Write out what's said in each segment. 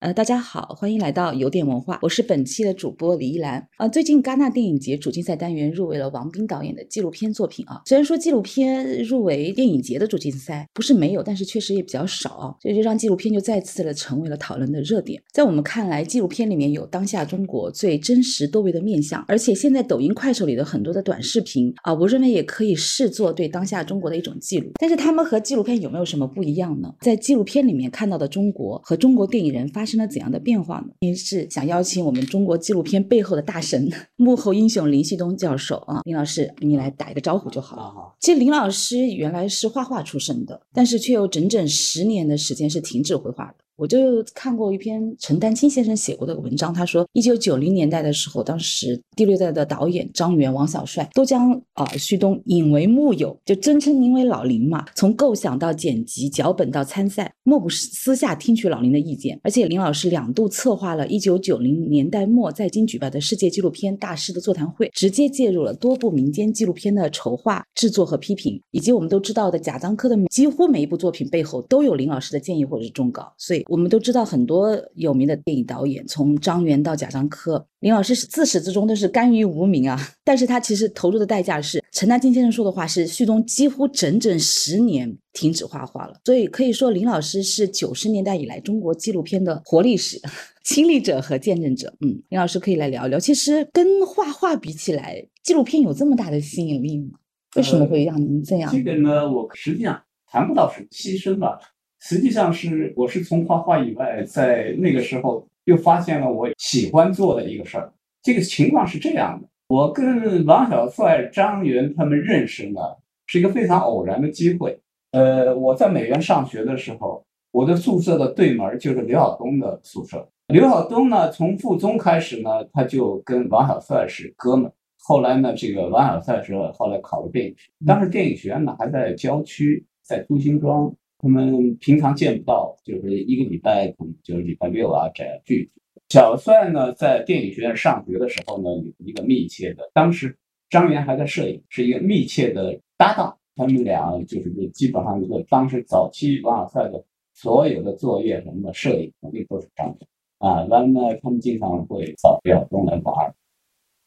呃，大家好，欢迎来到有点文化，我是本期的主播李依兰。啊，最近戛纳电影节主竞赛单元入围了王斌导演的纪录片作品啊。虽然说纪录片入围电影节的主竞赛不是没有，但是确实也比较少啊，这就让纪录片就再次的成为了讨论的热点。在我们看来，纪录片里面有当下中国最真实多维的面相，而且现在抖音、快手里的很多的短视频啊，我认为也可以视作对当下中国的一种记录。但是他们和纪录片有没有什么不一样呢？在纪录片里面看到的中国和中国电影人发生生了怎样的变化呢？您是想邀请我们中国纪录片背后的大神、幕后英雄林旭东教授啊，林老师，你来打一个招呼就好了。其实林老师原来是画画出身的，但是却有整整十年的时间是停止绘画的。我就看过一篇陈丹青先生写过的文章，他说，一九九零年代的时候，当时第六代的导演张元、王小帅都将啊旭东引为木友，就尊称您为老林嘛。从构想到剪辑、脚本到参赛，莫不是私下听取老林的意见。而且林老师两度策划了一九九零年代末在京举办的世界纪录片大师的座谈会，直接介入了多部民间纪录片的筹划、制作和批评，以及我们都知道的贾樟柯的几乎每一部作品背后都有林老师的建议或者是忠告，所以。我们都知道很多有名的电影导演，从张元到贾樟柯，林老师自始至终都是甘于无名啊。但是他其实投入的代价是，陈丹青先生说的话是，旭东几乎整整十年停止画画了。所以可以说，林老师是九十年代以来中国纪录片的活历史 亲历者和见证者。嗯，林老师可以来聊一聊，其实跟画画比起来，纪录片有这么大的吸引力吗？为什么会让您这样？这个呢，我实际上谈不到是牺牲吧。实际上是，我是从画画以外，在那个时候又发现了我喜欢做的一个事儿。这个情况是这样的：我跟王小帅、张元他们认识呢，是一个非常偶然的机会。呃，我在美院上学的时候，我的宿舍的对门就是刘晓东的宿舍。刘晓东呢，从附中开始呢，他就跟王小帅是哥们。后来呢，这个王小帅是后来考了电影学，当时电影学院呢还在郊区，在朱辛庄。他们平常见不到，就是一个礼拜可能就是礼拜六啊这样聚。小帅呢，在电影学院上学的时候呢，有一个密切的，当时张元还在摄影，是一个密切的搭档。他们俩就是基本上一个当时早期王小帅的所有的作业什么的摄影肯定都是张元啊。完了呢，他们经常会找廖东来玩，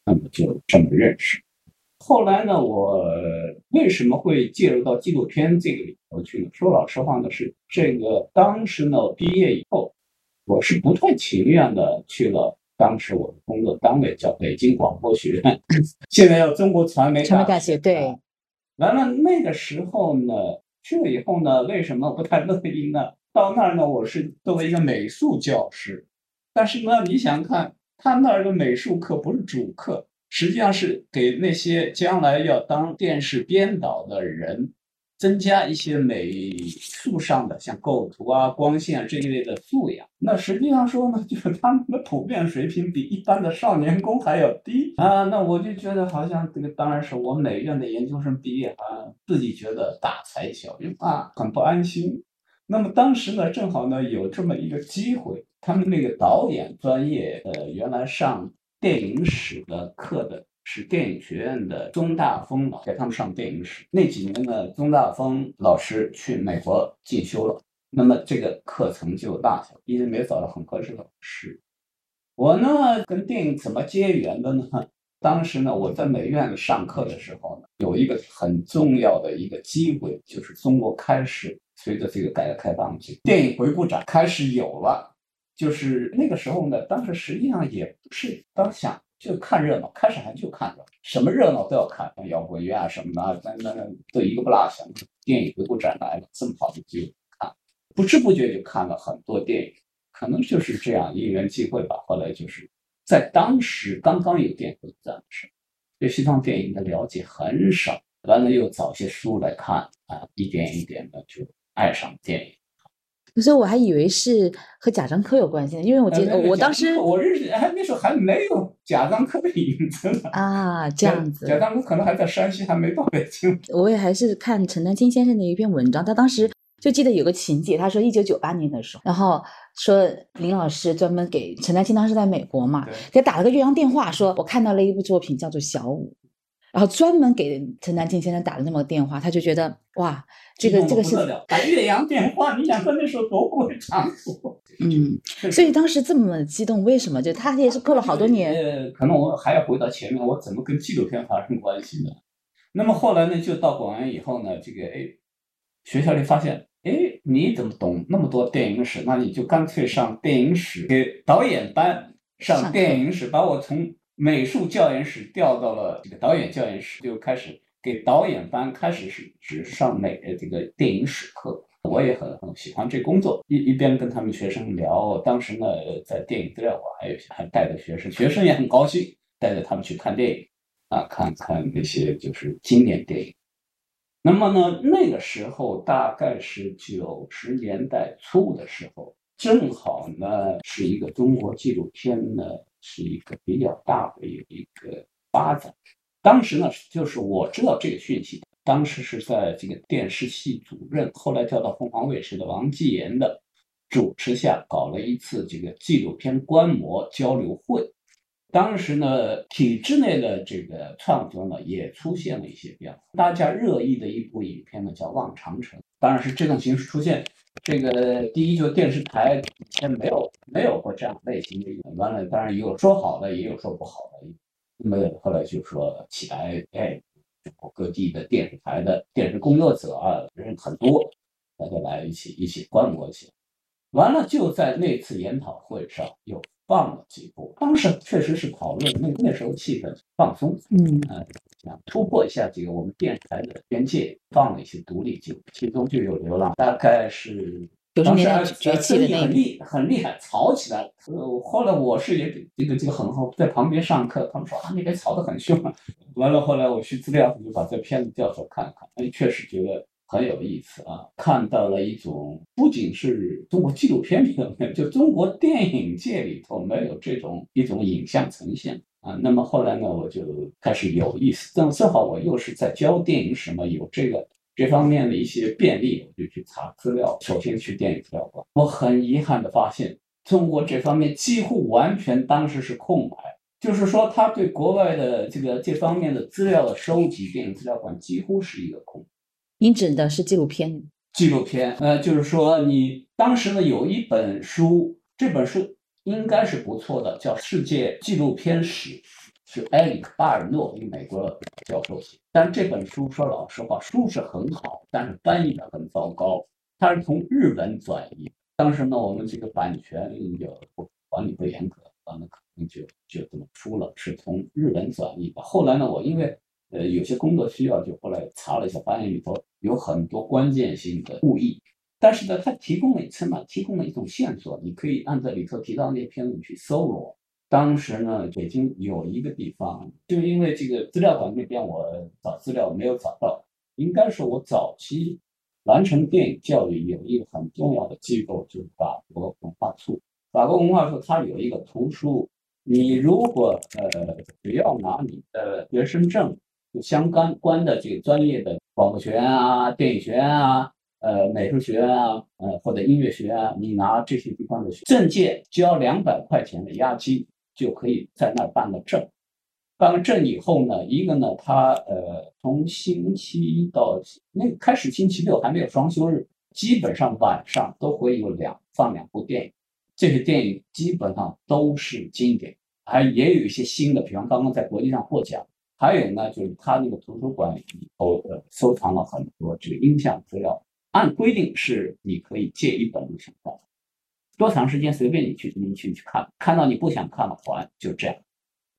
那么就这么认识。后来呢，我为什么会介入到纪录片这个里头去呢？说老实话呢，是这个当时呢，毕业以后，我是不太情愿的去了。当时我的工作单位叫北京广播学院，现在叫中国传媒大学。对。完了那个时候呢，去了以后呢，为什么不太乐意呢？到那儿呢，我是作为一个美术教师，但是呢，你想看，他那儿的美术课不是主课。实际上是给那些将来要当电视编导的人增加一些美术上的，像构图啊、光线这一类的素养。那实际上说呢，就是他们的普遍水平比一般的少年宫还要低啊。那我就觉得好像这个当然是我美院的研究生毕业啊，自己觉得大材小用啊，很不安心。那么当时呢，正好呢有这么一个机会，他们那个导演专业呃，原来上。电影史的课的是电影学院的钟大峰老给他们上电影史。那几年呢，钟大峰老师去美国进修了，那么这个课程就落下了，因为没找到很合适的老师。我呢，跟电影怎么结缘的呢？当时呢，我在美院上课的时候呢，有一个很重要的一个机会，就是中国开始随着这个改革开放，电影回顾展开始有了。就是那个时候呢，当时实际上也不是当想就看热闹，开始还就看热闹，什么热闹都要看，摇滚乐啊什么的，那那都一个不落下。电影回顾展来了，这么好的机会看，不知不觉就看了很多电影，可能就是这样因缘际会吧。后来就是在当时刚刚有电影展的时候，对西方电影的了解很少，完了又找些书来看啊，一点一点的就爱上电影。所以我还以为是和贾樟柯有关系呢，因为我记得我当时我认识还那时候还没有贾樟柯的影子呢啊，这样子。贾樟柯可能还在山西，还没到北京。我也还是看陈丹青先生的一篇文章，他当时就记得有个情节，他说一九九八年的时候，然后说林老师专门给陈丹青当时在美国嘛，给打了个岳阳电话，说我看到了一部作品叫做《小五》，然后专门给陈丹青先生打了那么个电话，他就觉得哇，这个这个是打岳阳电话，你想说那时候多贵场所？嗯，所以当时这么激动，为什么？就他也是过了好多年。呃，可能我还要回到前面，我怎么跟纪录片发生关系呢？那么后来呢，就到广安以后呢，这个哎，学校里发现，哎，你怎么懂那么多电影史？那你就干脆上电影史给导演班上电影史，把我从美术教研室调到了这个导演教研室，就开始给导演班开始是只上美的这个电影史课。我也很很喜欢这工作，一一边跟他们学生聊，当时呢在电影资料馆还有还带着学生，学生也很高兴，带着他们去看电影。啊，看看那些就是经典电影。那么呢，那个时候大概是九十年代初的时候，正好呢是一个中国纪录片呢是一个比较大的一个发展。当时呢，就是我知道这个讯息，当时是在这个电视系主任，后来调到凤凰卫视的王继言的主持下，搞了一次这个纪录片观摩交流会。当时呢，体制内的这个创作呢，也出现了一些变化。大家热议的一部影片呢，叫《望长城》，当然是这种形式出现。这个第一，就电视台以前没有没有过这样类型的。完了，当然也有说好的，也有说不好的。没有后来就说起来，哎，各地的电视台的电视工作者啊，人很多，大家来一起一起观摩去。完了，就在那次研讨会上又。放了几部，当时确实是讨论那那时候气氛放松，嗯呃，想突破一下这个我们电视台的边界，放了一些独立剧，其中就有《流浪》，大概是当时崛起的很厉很厉害，吵起来了。呃，后来我是也这个这个很好，在旁边上课，他们说啊，那边吵得很凶。完了后来我去资料就把这片子调出来看看，哎，确实觉得。很有意思啊，看到了一种不仅是中国纪录片里头，就中国电影界里头没有这种一种影像呈现啊。那么后来呢，我就开始有意思，正正好我又是在教电影什么，有这个这方面的一些便利，我就去查资料。首先去电影资料馆，我很遗憾的发现，中国这方面几乎完全当时是空白，就是说他对国外的这个这方面的资料的收集，电影资料馆几乎是一个空。您指的是纪录片？纪录片，呃，就是说你当时呢有一本书，这本书应该是不错的，叫《世界纪录片史》，是埃里克·巴尔诺，一个美国教授写。但这本书说老实话，书是很好，但是翻译的很糟糕。它是从日文转译。当时呢，我们这个版权有管理不严格，完了可能就就这么出了，是从日文转译的。后来呢，我因为呃，有些工作需要，就后来查了一下，发现里头有很多关键性的故意。但是呢，它提供了什么？提供了一种线索，你可以按照里头提到那篇去搜罗。当时呢，北京有一个地方，就因为这个资料馆那边我找资料没有找到，应该是我早期完成电影教育有一个很重要的机构，就是法国文化处。法国文化处它有一个图书，你如果呃只要拿你的学生证。相关关的这个专业的广播学院啊、电影学院啊、呃美术学院啊、呃或者音乐学院啊，你拿这些地方的证件，交两百块钱的押金，就可以在那儿办个证。办了证以后呢，一个呢，他呃从星期一到那开始星期六还没有双休日，基本上晚上都会有两放两部电影，这些电影基本上都是经典，还也有一些新的，比方刚刚在国际上获奖。还有呢，就是他那个图书馆里头呃收藏了很多这个音像资料。按规定是你可以借一本录像带，多长时间随便你去你去去看，看到你不想看了还，就这样。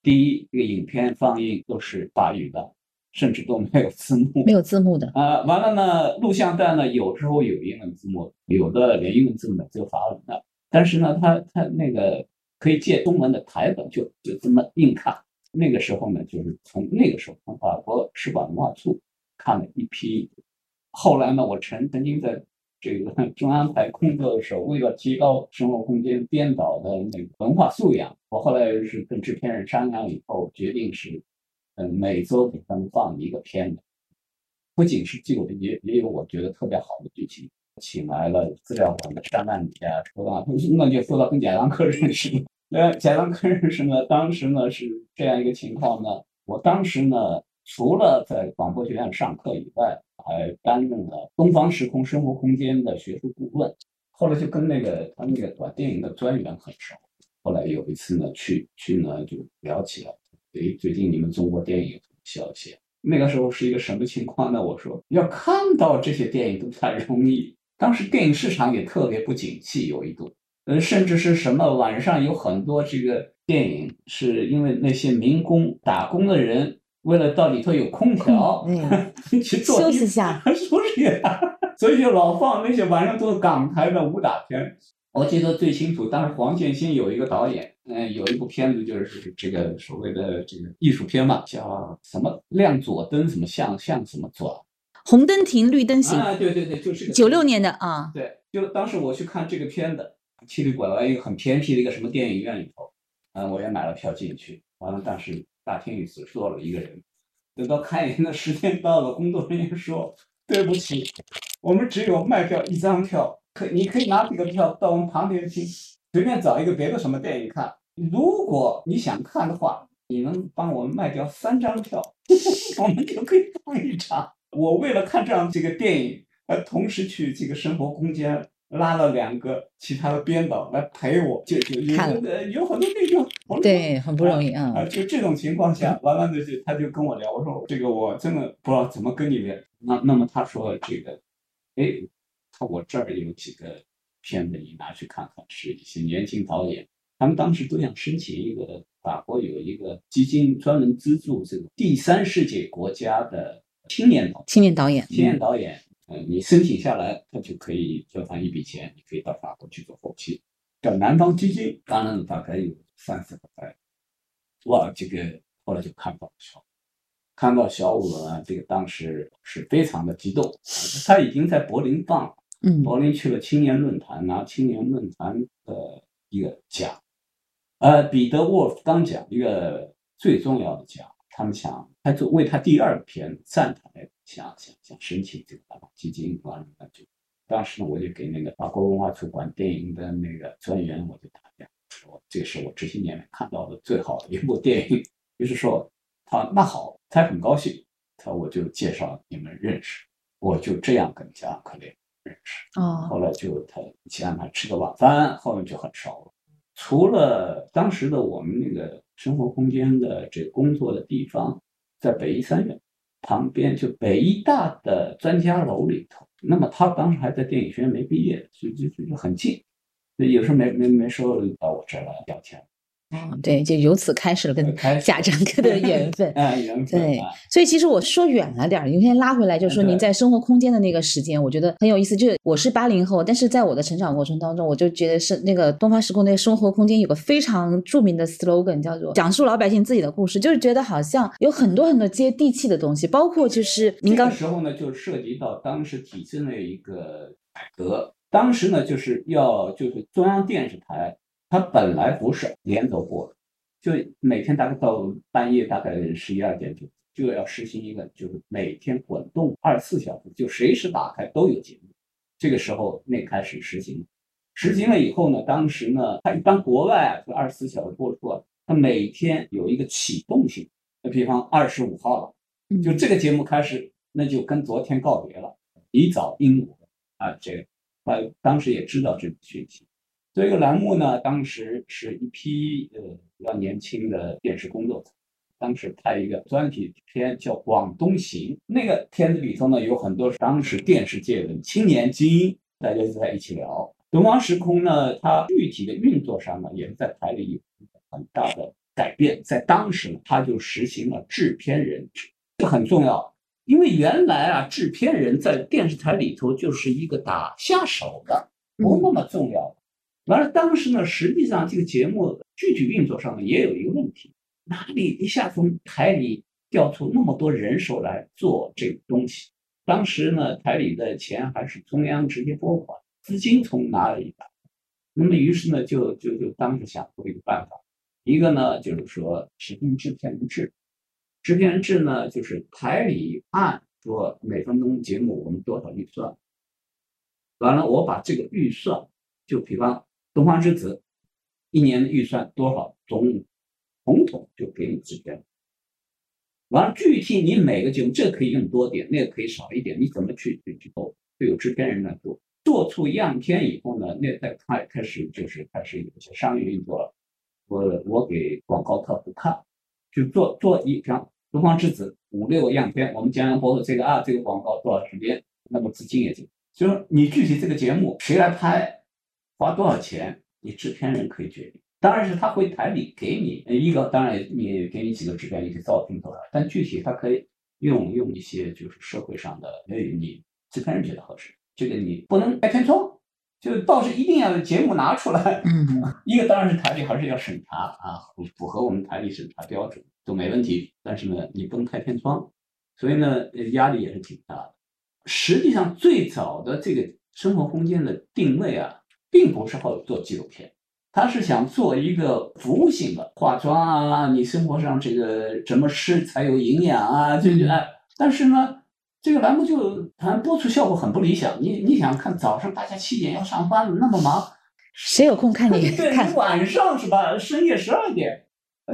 第一，这个影片放映都是法语的，甚至都没有字幕，没有字幕的。呃，完了呢，录像带呢有时候有英文字幕，有的连英文字幕只有法文的。但是呢，他他那个可以借中文的台本，就就这么硬看。那个时候呢，就是从那个时候从法国使馆文化处看了一批。后来呢，我曾曾经在这个 中央台工作的时候，为了提高生活空间编导的那个文化素养，我后来是跟制片人商量以后，决定是，嗯，每周给他们放一个片子，不仅是纪录片，也也有我觉得特别好的剧情。请来了资料馆的山万里啊，说到那就说到跟贾樟柯认识。呃，贾樟柯认识呢，当时呢是这样一个情况呢。我当时呢除了在广播学院上课以外，还担任了东方时空生活空间的学术顾问。后来就跟那个他那个短电影的专员很熟。后来有一次呢，去去呢就聊起来，诶，最近你们中国电影消息？那个时候是一个什么情况呢？我说要看到这些电影都不太容易。当时电影市场也特别不景气，有一度，呃，甚至是什么晚上有很多这个电影，是因为那些民工打工的人为了到里头有空调，嗯 去做休息下，休息下，所以就老放那些晚上都是港台的武打片。我记得最清楚，当时黄建新有一个导演，嗯，有一部片子就是这个所谓的这个艺术片嘛，叫什么亮左灯，什么向向什么左，红灯停，绿灯行。啊，对对对，就是九六年的啊。对，就当时我去看这个片子，七里拐弯一个很偏僻的一个什么电影院里头，嗯，我也买了票进去，完了，但是大厅里只坐了一个人，等到开演的时间到了，工作人员说 对不起，我们只有卖票一张票。可你可以拿这个票到我们旁边去，随便找一个别的什么电影看。如果你想看的话，你能帮我们卖掉三张票，我们就可以放一场。我为了看这样这个电影，呃，同时去这个生活空间拉了两个其他的编导来陪我，就就有有很多那种对，很不容易啊。啊，就这种情况下，完了就就他就跟我聊，我说这个我真的不知道怎么跟你聊。那那么他说这个，哎。他我这儿有几个片子，你拿去看看，是一些年轻导演，他们当时都想申请一个法国有一个基金专门资助这个第三世界国家的青年导青年导演青年导演，嗯，你申请下来，他就可以交上一笔钱，你可以到法国去做后期，叫南方基金，当然大概有三四个块，哇，这个后来就看到了。看到小五呢，这个当时是非常的激动，他已经在柏林办了。嗯，柏林去了青年论坛，拿青年论坛的一个奖，呃，彼得沃夫刚奖一个最重要的奖，他们想他就为他第二篇站台，想想想申请这个基金，完了就当时呢，我就给那个法国文化出版电影的那个专员，我就打电话说，这是我这些年来看到的最好的一部电影，于是说，他那好，他很高兴，他我就介绍你们认识，我就这样跟加克林。认识哦，后来就他一起安排吃个晚饭，后面就很熟了。除了当时的我们那个生活空间的这工作的地方，在北医三院旁边，就北医大的专家楼里头。那么他当时还在电影学院没毕业，所以就就很近，有时候没没没说到我这儿来聊天。哦，对，就由此开始了跟贾樟柯的缘分。啊，缘分。对，所以其实我说远了点儿，今天拉回来，就是说您在生活空间的那个时间，我觉得很有意思。就是我是八零后，但是在我的成长过程当中，我就觉得是那个东方时空那个生活空间有个非常著名的 slogan，叫做讲述老百姓自己的故事，就是觉得好像有很多很多接地气的东西，包括就是您刚时候呢，就涉及到当时体制内一个改革，当时呢就是要就是中央电视台。它本来不是连轴播的，就每天大概到半夜大概十一二点就就要实行一个，就是每天滚动二十四小时，就随时打开都有节目。这个时候那开始实行，实行了以后呢，当时呢，它一般国外啊，就二十四小时播出，它每天有一个启动性。那比方二十五号了，就这个节目开始，那就跟昨天告别了，一早英国啊，这个啊，当时也知道这个讯息。这个栏目呢，当时是一批呃比较年轻的电视工作者，当时拍一个专题片叫《广东行》，那个片子里头呢，有很多当时电视界的青年精英，大家就在一起聊。东方时空呢，它具体的运作上呢，也是在台里有很大的改变。在当时呢，它就实行了制片人制，这很重要，因为原来啊，制片人在电视台里头就是一个打下手的，不那么重要。完了，当时呢，实际上这个节目具体运作上呢也有一个问题，哪里一下从台里调出那么多人手来做这个东西？当时呢，台里的钱还是中央直接拨款，资金从哪里来？那么于是呢，就就就当时想出一个办法，一个呢就是说实行制片人制，制片人制呢就是台里按说每分钟节目我们多少预算，完了我把这个预算就比方。东方之子一年的预算多少？总统统就给你制片，完了，具体你每个节目，这可以用多点，那个可以少一点，你怎么去去去做？就有制片人来做。做出样片以后呢，那再开开始就是开始有一些商业运作了。我我给广告客户看，就做做一张《东方之子》五六个样片，我们将要播出这个啊，这个广告多少时间，那么资金也就就是你具体这个节目谁来拍，花多少钱，你制片人可以决定。当然是他会台里给你一个，当然你给你几个制片，一些照片多少，但具体他可以用用一些就是社会上的，哎，你制片人觉得合适。这个你不能开天窗，就倒是一定要节目拿出来。嗯，一个当然是台里还是要审查啊，符合我们台里审查标准都没问题。但是呢，你不能开天窗，所以呢，压力也是挺大的。实际上，最早的这个生活空间的定位啊，并不是好做纪录片，他是想做一个服务性的化妆啊，你生活上这个怎么吃才有营养啊，这就哎，但是呢。这个栏目就它播出效果很不理想。你你想看早上大家七点要上班了那么忙，谁有空看你 看？晚上是吧？深夜十二点，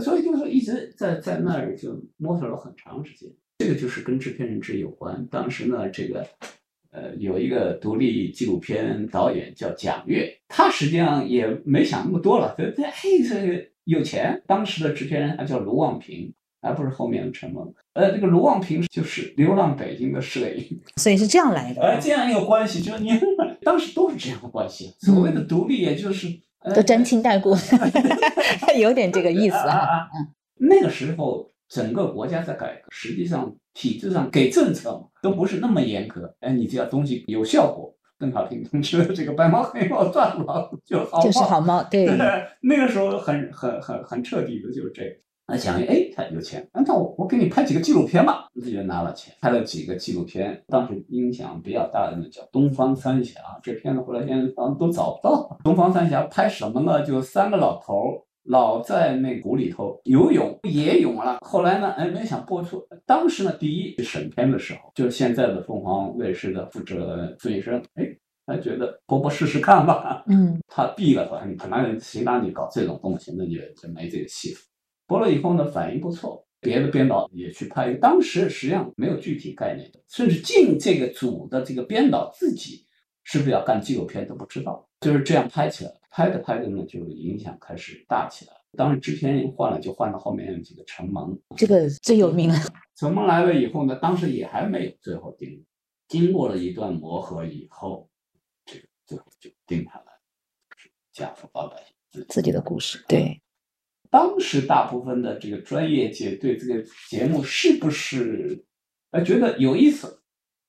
所以就是一直在在那儿就摸索了很长时间。这个就是跟制片人制有关。当时呢，这个呃有一个独立纪录片导演叫蒋越，他实际上也没想那么多了，他他嘿这个有钱。当时的制片人还叫卢望平。而不是后面的陈蒙，呃，这个卢望平就是《流浪北京》的摄影，所以是这样来的。呃，这样一个关系，就是你 当时都是这样的关系。所谓的独立，也就是呃都沾亲带故 有点这个意思啊。那个时候，整个国家在改革，实际上体制上给政策都不是那么严格。哎，你只要东西有效果，邓小平同志的这个白猫黑猫断了就好猫，就是好猫。对，那个时候很很很很彻底的，就是这个。那蒋越哎，他有钱，那我我给你拍几个纪录片吧，自己拿了钱，拍了几个纪录片，当时影响比较大的那叫《东方三峡》，这片子后来现在好像都找不到。《东方三峡》拍什么呢？就三个老头老在那湖里头游泳、野泳了。后来呢，哎，没想播出。当时呢，第一审片的时候，就是现在的凤凰卫视的负责人孙医生，哎，他觉得播播试试看吧。嗯，他闭了口，你可能谁让你搞这种东西，那就就没这个戏。播了以后呢，反应不错，别的编导也去拍。当时实际上没有具体概念的，甚至进这个组的这个编导自己是不是要干纪录片都不知道。就是这样拍起来，拍着拍着呢，就影响开始大起来。当时制片人换了，就换了后面几个陈蒙，这个最有名了。陈蒙来了以后呢，当时也还没有最后定，经过了一段磨合以后，这个最后就定下来，讲述老百姓自己的故事，对。当时大部分的这个专业界对这个节目是不是，呃，觉得有意思，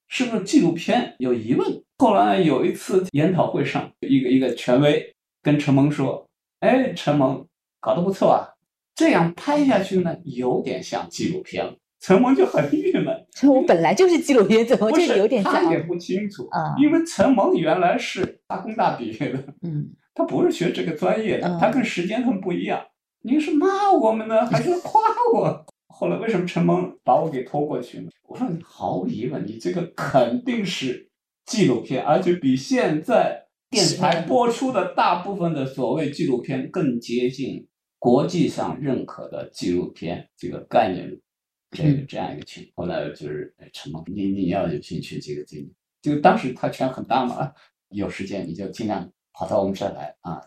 是不是纪录片有疑问？后来有一次研讨会上，一个一个权威跟陈蒙说：“哎，陈蒙搞得不错啊，这样拍下去呢，有点像纪录片。”陈蒙就很郁闷，我本来就是纪录片，怎么就有点像？他也不清楚啊，因为陈蒙原来是大工大毕业的，嗯，他不是学这个专业的，他跟时间很不一样。您是骂我们呢，还是 夸我？后来为什么陈蒙把我给拖过去呢？我说，毫无疑问，你这个肯定是纪录片，而且比现在电视台播出的大部分的所谓纪录片更接近国际上认可的纪录片这个概念，这个这样一个情况。后来就是陈梦，你你要有兴趣，这个这个，就当时他圈很大嘛，有时间你就尽量跑到我们这来啊。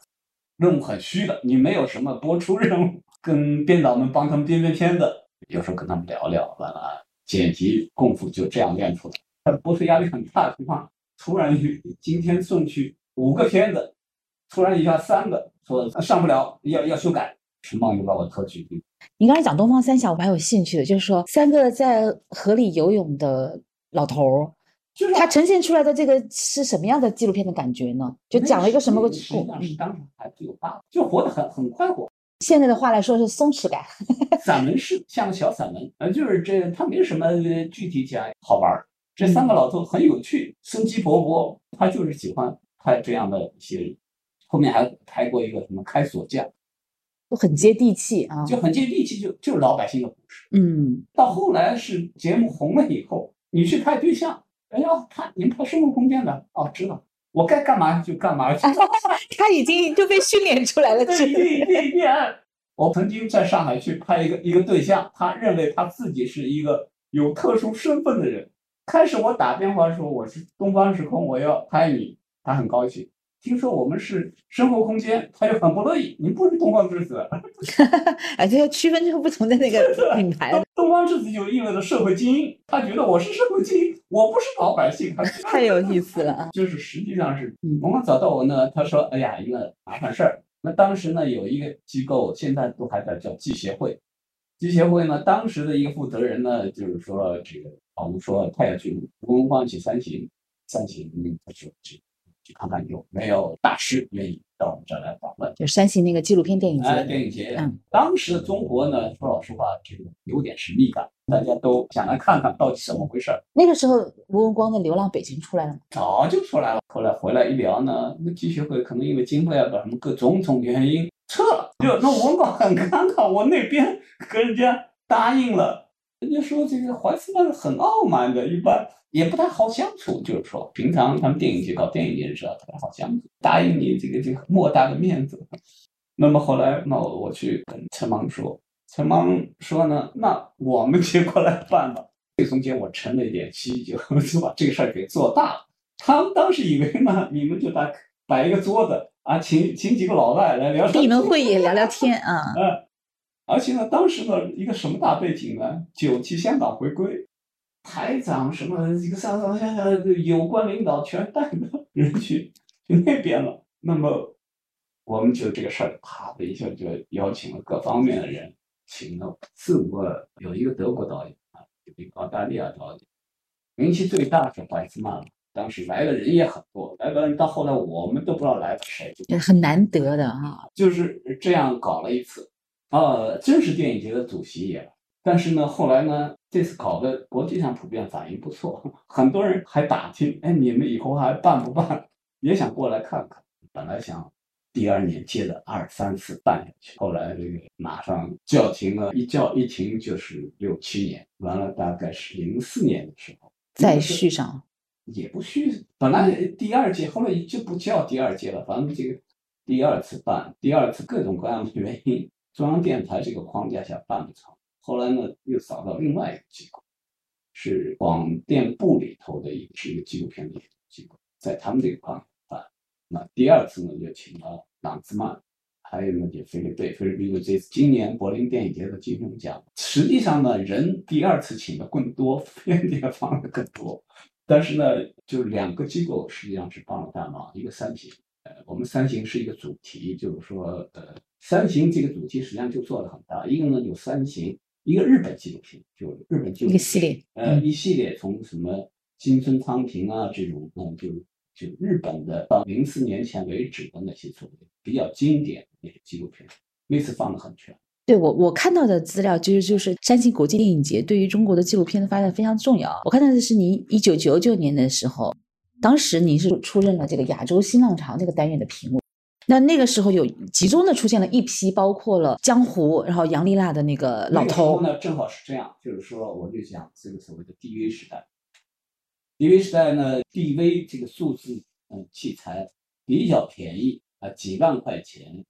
任务很虚的，你没有什么播出任务，跟编导们帮他们编编片子，有时候跟他们聊聊，完了剪辑功夫就这样练出来。播出压力很大的情况，突然今天送去五个片子，突然一下三个说上不了，要要修改，陈茂又把我拖去。你刚才讲东方三峡，我蛮有兴趣的，就是说三个在河里游泳的老头儿。就是他呈现出来的这个是什么样的纪录片的感觉呢？就讲了一个什么个故事？当时还是有爸，就活得很很快活。现在的话来说是松弛感。散文式，像个小散文，呃，就是这他没什么具体讲好玩儿。这三个老头很有趣，生机勃勃。他就是喜欢拍这样的一些，后面还拍过一个什么开锁匠，就很接地气啊，就很接地气，就就是老百姓的故事。嗯，到后来是节目红了以后，你去拍对象。哎呀，他您拍生活空间的哦，知道我该干嘛就干嘛去。他已经就被训练出来了，对对对对。我曾经在上海去拍一个一个对象，他认为他自己是一个有特殊身份的人。开始我打电话说我是东方时空，我要拍你，他很高兴。听说我们是生活空间，他就很不乐意。你不是东方之子，而且要区分出不同的那个品牌。东方之子就意味着社会精英，他觉得我是社会精英，我不是老百姓。太有意思了啊！就是实际上是，我们找到我呢，他说：“哎呀，一个麻烦事儿。”那当时呢，有一个机构，现在都还在叫记协会。记协会呢，当时的一个负责人呢，就是说这个，我们说他要去文光去三行，三行，他说这。去看看有没有大师愿意到我们这儿来访问，就山西那个纪录片电影节。电影节，嗯，当时的中国呢，说老实话，这个有点神秘感，大家都想来看看到底怎么回事儿。那个时候，吴文光的《流浪北京》出来了吗？早就出来了。后来回来一聊呢，那继续会可能因为经费啊，什么各种种原因撤了。就那吴文光很尴尬，我那边跟人家答应了，人家说这个怀斯曼很傲慢的，一般。也不太好相处，就是说，平常他们电影节搞电影节的时候特别好相处，答应你这个这个莫大的面子。那么后来，那我去跟陈芒说，陈芒说呢，那我们就过来办吧。这中间我沉了一点气，就 就把这个事儿给做大了。他们当时以为呢，你们就摆摆一个桌子啊，请请几个老外来聊闭门会议聊聊 天啊。嗯，而且呢，当时呢，一个什么大背景呢？九七香港回归。台长什么一个上上下下有关领导全带着人去去那边了，那么我们就这个事儿，啪的一下就邀请了各方面的人，请了四五个，有一个德国导演啊，有一个澳大利亚导演，名气最大是怀斯曼，当时来的人也很多，来的人到后来我们都不知道来了谁，很难得的哈，就是这样搞了一次，啊，真是电影节的主席也来。但是呢，后来呢，这次搞的国际上普遍反应不错，很多人还打听，哎，你们以后还办不办？也想过来看看。本来想第二年接着二三次办下去，后来这个马上叫停了，一叫一停就是六七年，完了大概是零四年的时候再续上，也不续。本来第二届后来就不叫第二届了，反正这个第二次办，第二次各种各样的原因，中央电台这个框架下办不成。后来呢，又找到另外一个机构，是广电部里头的一个是一个纪录片的机构，在他们这个框架办。那第二次呢，就请了朗兹曼，还有呢就菲律宾，菲利贝就这次今年柏林电影节的金熊奖。实际上呢，人第二次请的更多，片也放的更多。但是呢，就两个机构实际上是帮了大忙，一个三星，呃，我们三行是一个主题，就是说，呃，三行这个主题实际上就做的很大。一个呢有三行。一个日本纪录片，就日本纪录片，一个系列，呃，一系列从什么金村昌平啊这种，嗯，就就日本的到零四年前为止的那些作品比较经典的那些纪录片，那次放的很全。对我我看到的资料其实就是山西国际电影节对于中国的纪录片的发展非常重要。我看到的是您一九九九年的时候，当时您是出任了这个亚洲新浪潮这个单元的评委。那那个时候有集中的出现了一批，包括了江湖，然后杨丽娜的那个老头。那正好是这样，就是说我就讲这个所谓的 DV 时代。DV 时代呢，DV 这个数字嗯器材比较便宜啊，几万块钱，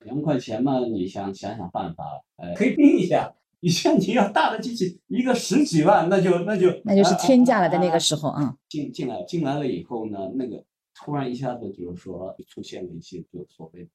两万块钱嘛，你想想想办法，呃，可以拼一下。你像你要大的机器，一个十几万，那就那就那就是天价了，在那个时候啊。进进来进来了以后呢，那个。突然一下子就是说出现了一些就所谓，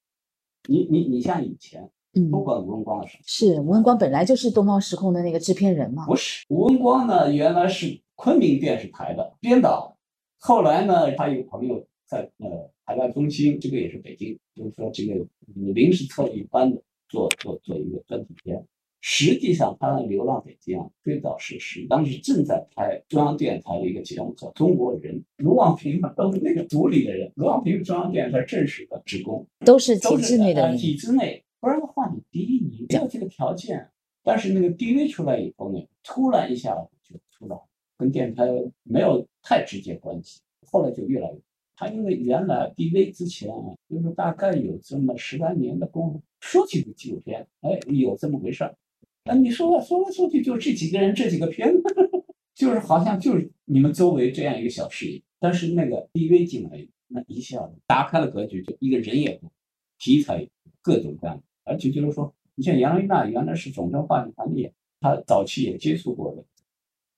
你你你像以前，嗯，不管吴文光的时候，是吴文光本来就是东方时空的那个制片人嘛？不是，吴文光呢原来是昆明电视台的编导，后来呢他有朋友在呃海外中心，这个也是北京，就是说这个临时策一班的做做做一个专题片。实际上，他的《流浪北京》啊，最早是是当时正在拍中央电视台的一个节目叫《中国人》，卢旺平嘛都是那个组里的人，卢旺平中央电视台正式的职工，都是体制内的。体制内，不然的话，你第一你没有这个条件。但是那个 DV 出来以后呢，突然一下就出来，跟电视台没有太直接关系。后来就越来越，他因为原来 DV 之前啊，就是大概有这么十来年的功夫，说起个纪录片，哎，有这么回事儿。那你说说来说去就这几个人这几个片子，就是好像就是你们周围这样一个小事业。但是那个 DV 进来，那一下子打开了格局，就一个人也多，题材各种各样的，而且就是说你像杨丽娜原来是总政话剧团的演，她早期也接触过的，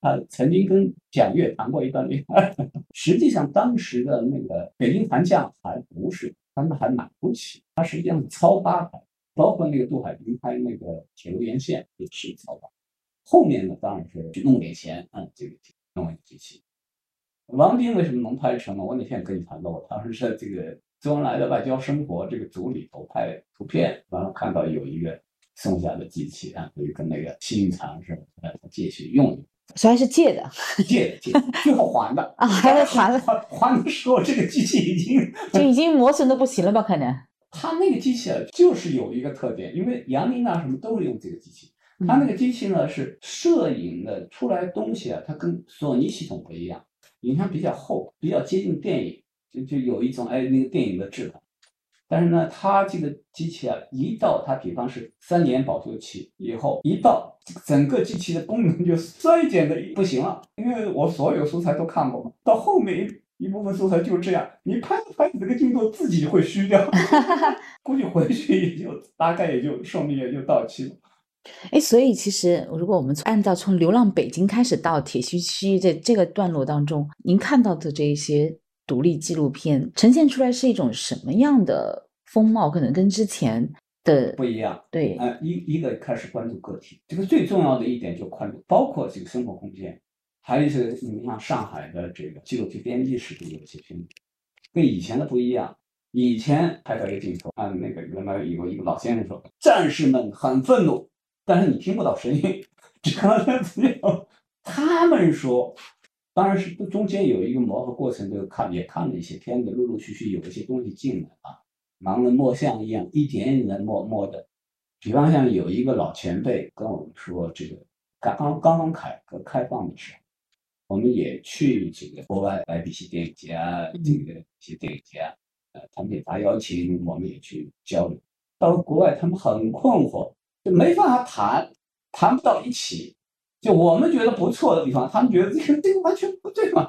她曾经跟蒋越谈过一段恋爱。实际上当时的那个北京团价还不是，他们还买不起，他实际上是超八百，包括那个杜海滨拍那个铁路沿线也是超八。后面呢，当然是去弄点钱，嗯，这个弄一个机器。王兵为什么能拍成呢？我那天跟你谈到，我当时在这个周恩来的外交生活这个组里头拍图片，完了看到有一个剩下的机器啊，就跟那个西林厂似的，借去用用。虽然是借的，借的借，最后还的啊，还要还了。还的时候，这个机器已经就已经磨损的不行了吧？可能。他那个机器啊，就是有一个特点，因为杨林啊什么都是用这个机器。他那个机器呢，是摄影的出来东西啊，它跟索尼系统不一样。影像比较厚，比较接近电影，就就有一种哎那个电影的质感。但是呢，它这个机器啊，一到它比方是三年保修期以后，一到整个机器的功能就衰减的不行了。因为我所有素材都看过嘛，到后面一一部分素材就这样，你拍着拍着这个镜头自己会虚掉，估计回去也就大概也就寿命也就到期了。哎，所以其实，如果我们按照从《流浪北京》开始到铁西区这这个段落当中，您看到的这一些独立纪录片呈现出来是一种什么样的风貌？可能跟之前的不一样。对，呃，一一个开始关注个体，这个最重要的一点就关注，包括这个生活空间，还有一些你像上海的这个纪录片编辑室的有一些片子，跟以前的不一样。以前拍到一个镜头，按，那个原来有一个老先生说，战士们很愤怒。但是你听不到声音，只有他们说，当然是中间有一个磨合过程，就看也看了一些片子，陆陆续续有一些东西进来啊，盲人摸象一样，一点一点的摸摸的。比方像有一个老前辈跟我们说，这个刚刚刚刚改革开放的时候，我们也去这个国外来比些电影节啊，这个一些电影节啊，呃，他们也发邀请，我们也去交流。到了国外，他们很困惑。就没办法谈，谈不到一起。就我们觉得不错的地方，他们觉得这个这个完全不对嘛。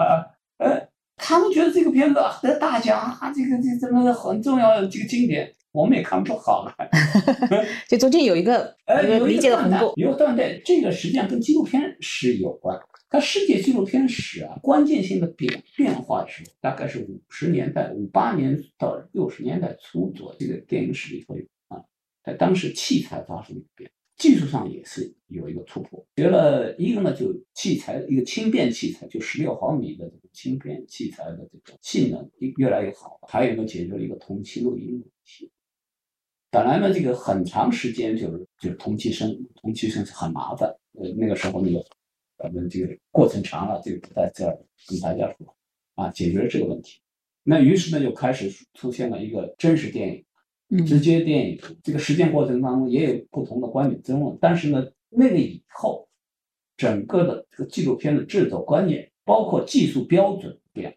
呃，他们觉得这个片子得大奖啊，这个这怎么很重要的，这个经典，我们也看不出好来。就中间有一个 呃理解的鸿沟，有断代。这个实际上跟纪录片是有关。它世界纪录片史啊，关键性的变变化的时候，大概是五十年代五八年到六十年代初左右这个电影史里头有啊。在当时，器材发生了变，技术上也是有一个突破。学了一个呢，就器材一个轻便器材，就十六毫米的这个轻便器材的这个性能越来越好。还有呢，解决了一个同期录音问题。本来呢，这个很长时间就是就是同期声，同期声是很麻烦。呃，那个时候那个咱们这个过程长了，这个不在这儿跟大家说啊，解决了这个问题。那于是呢，就开始出现了一个真实电影。直接电影这个实践过程当中也有不同的观点争论，但是呢，那个以后整个的这个纪录片的制作观念，包括技术标准变。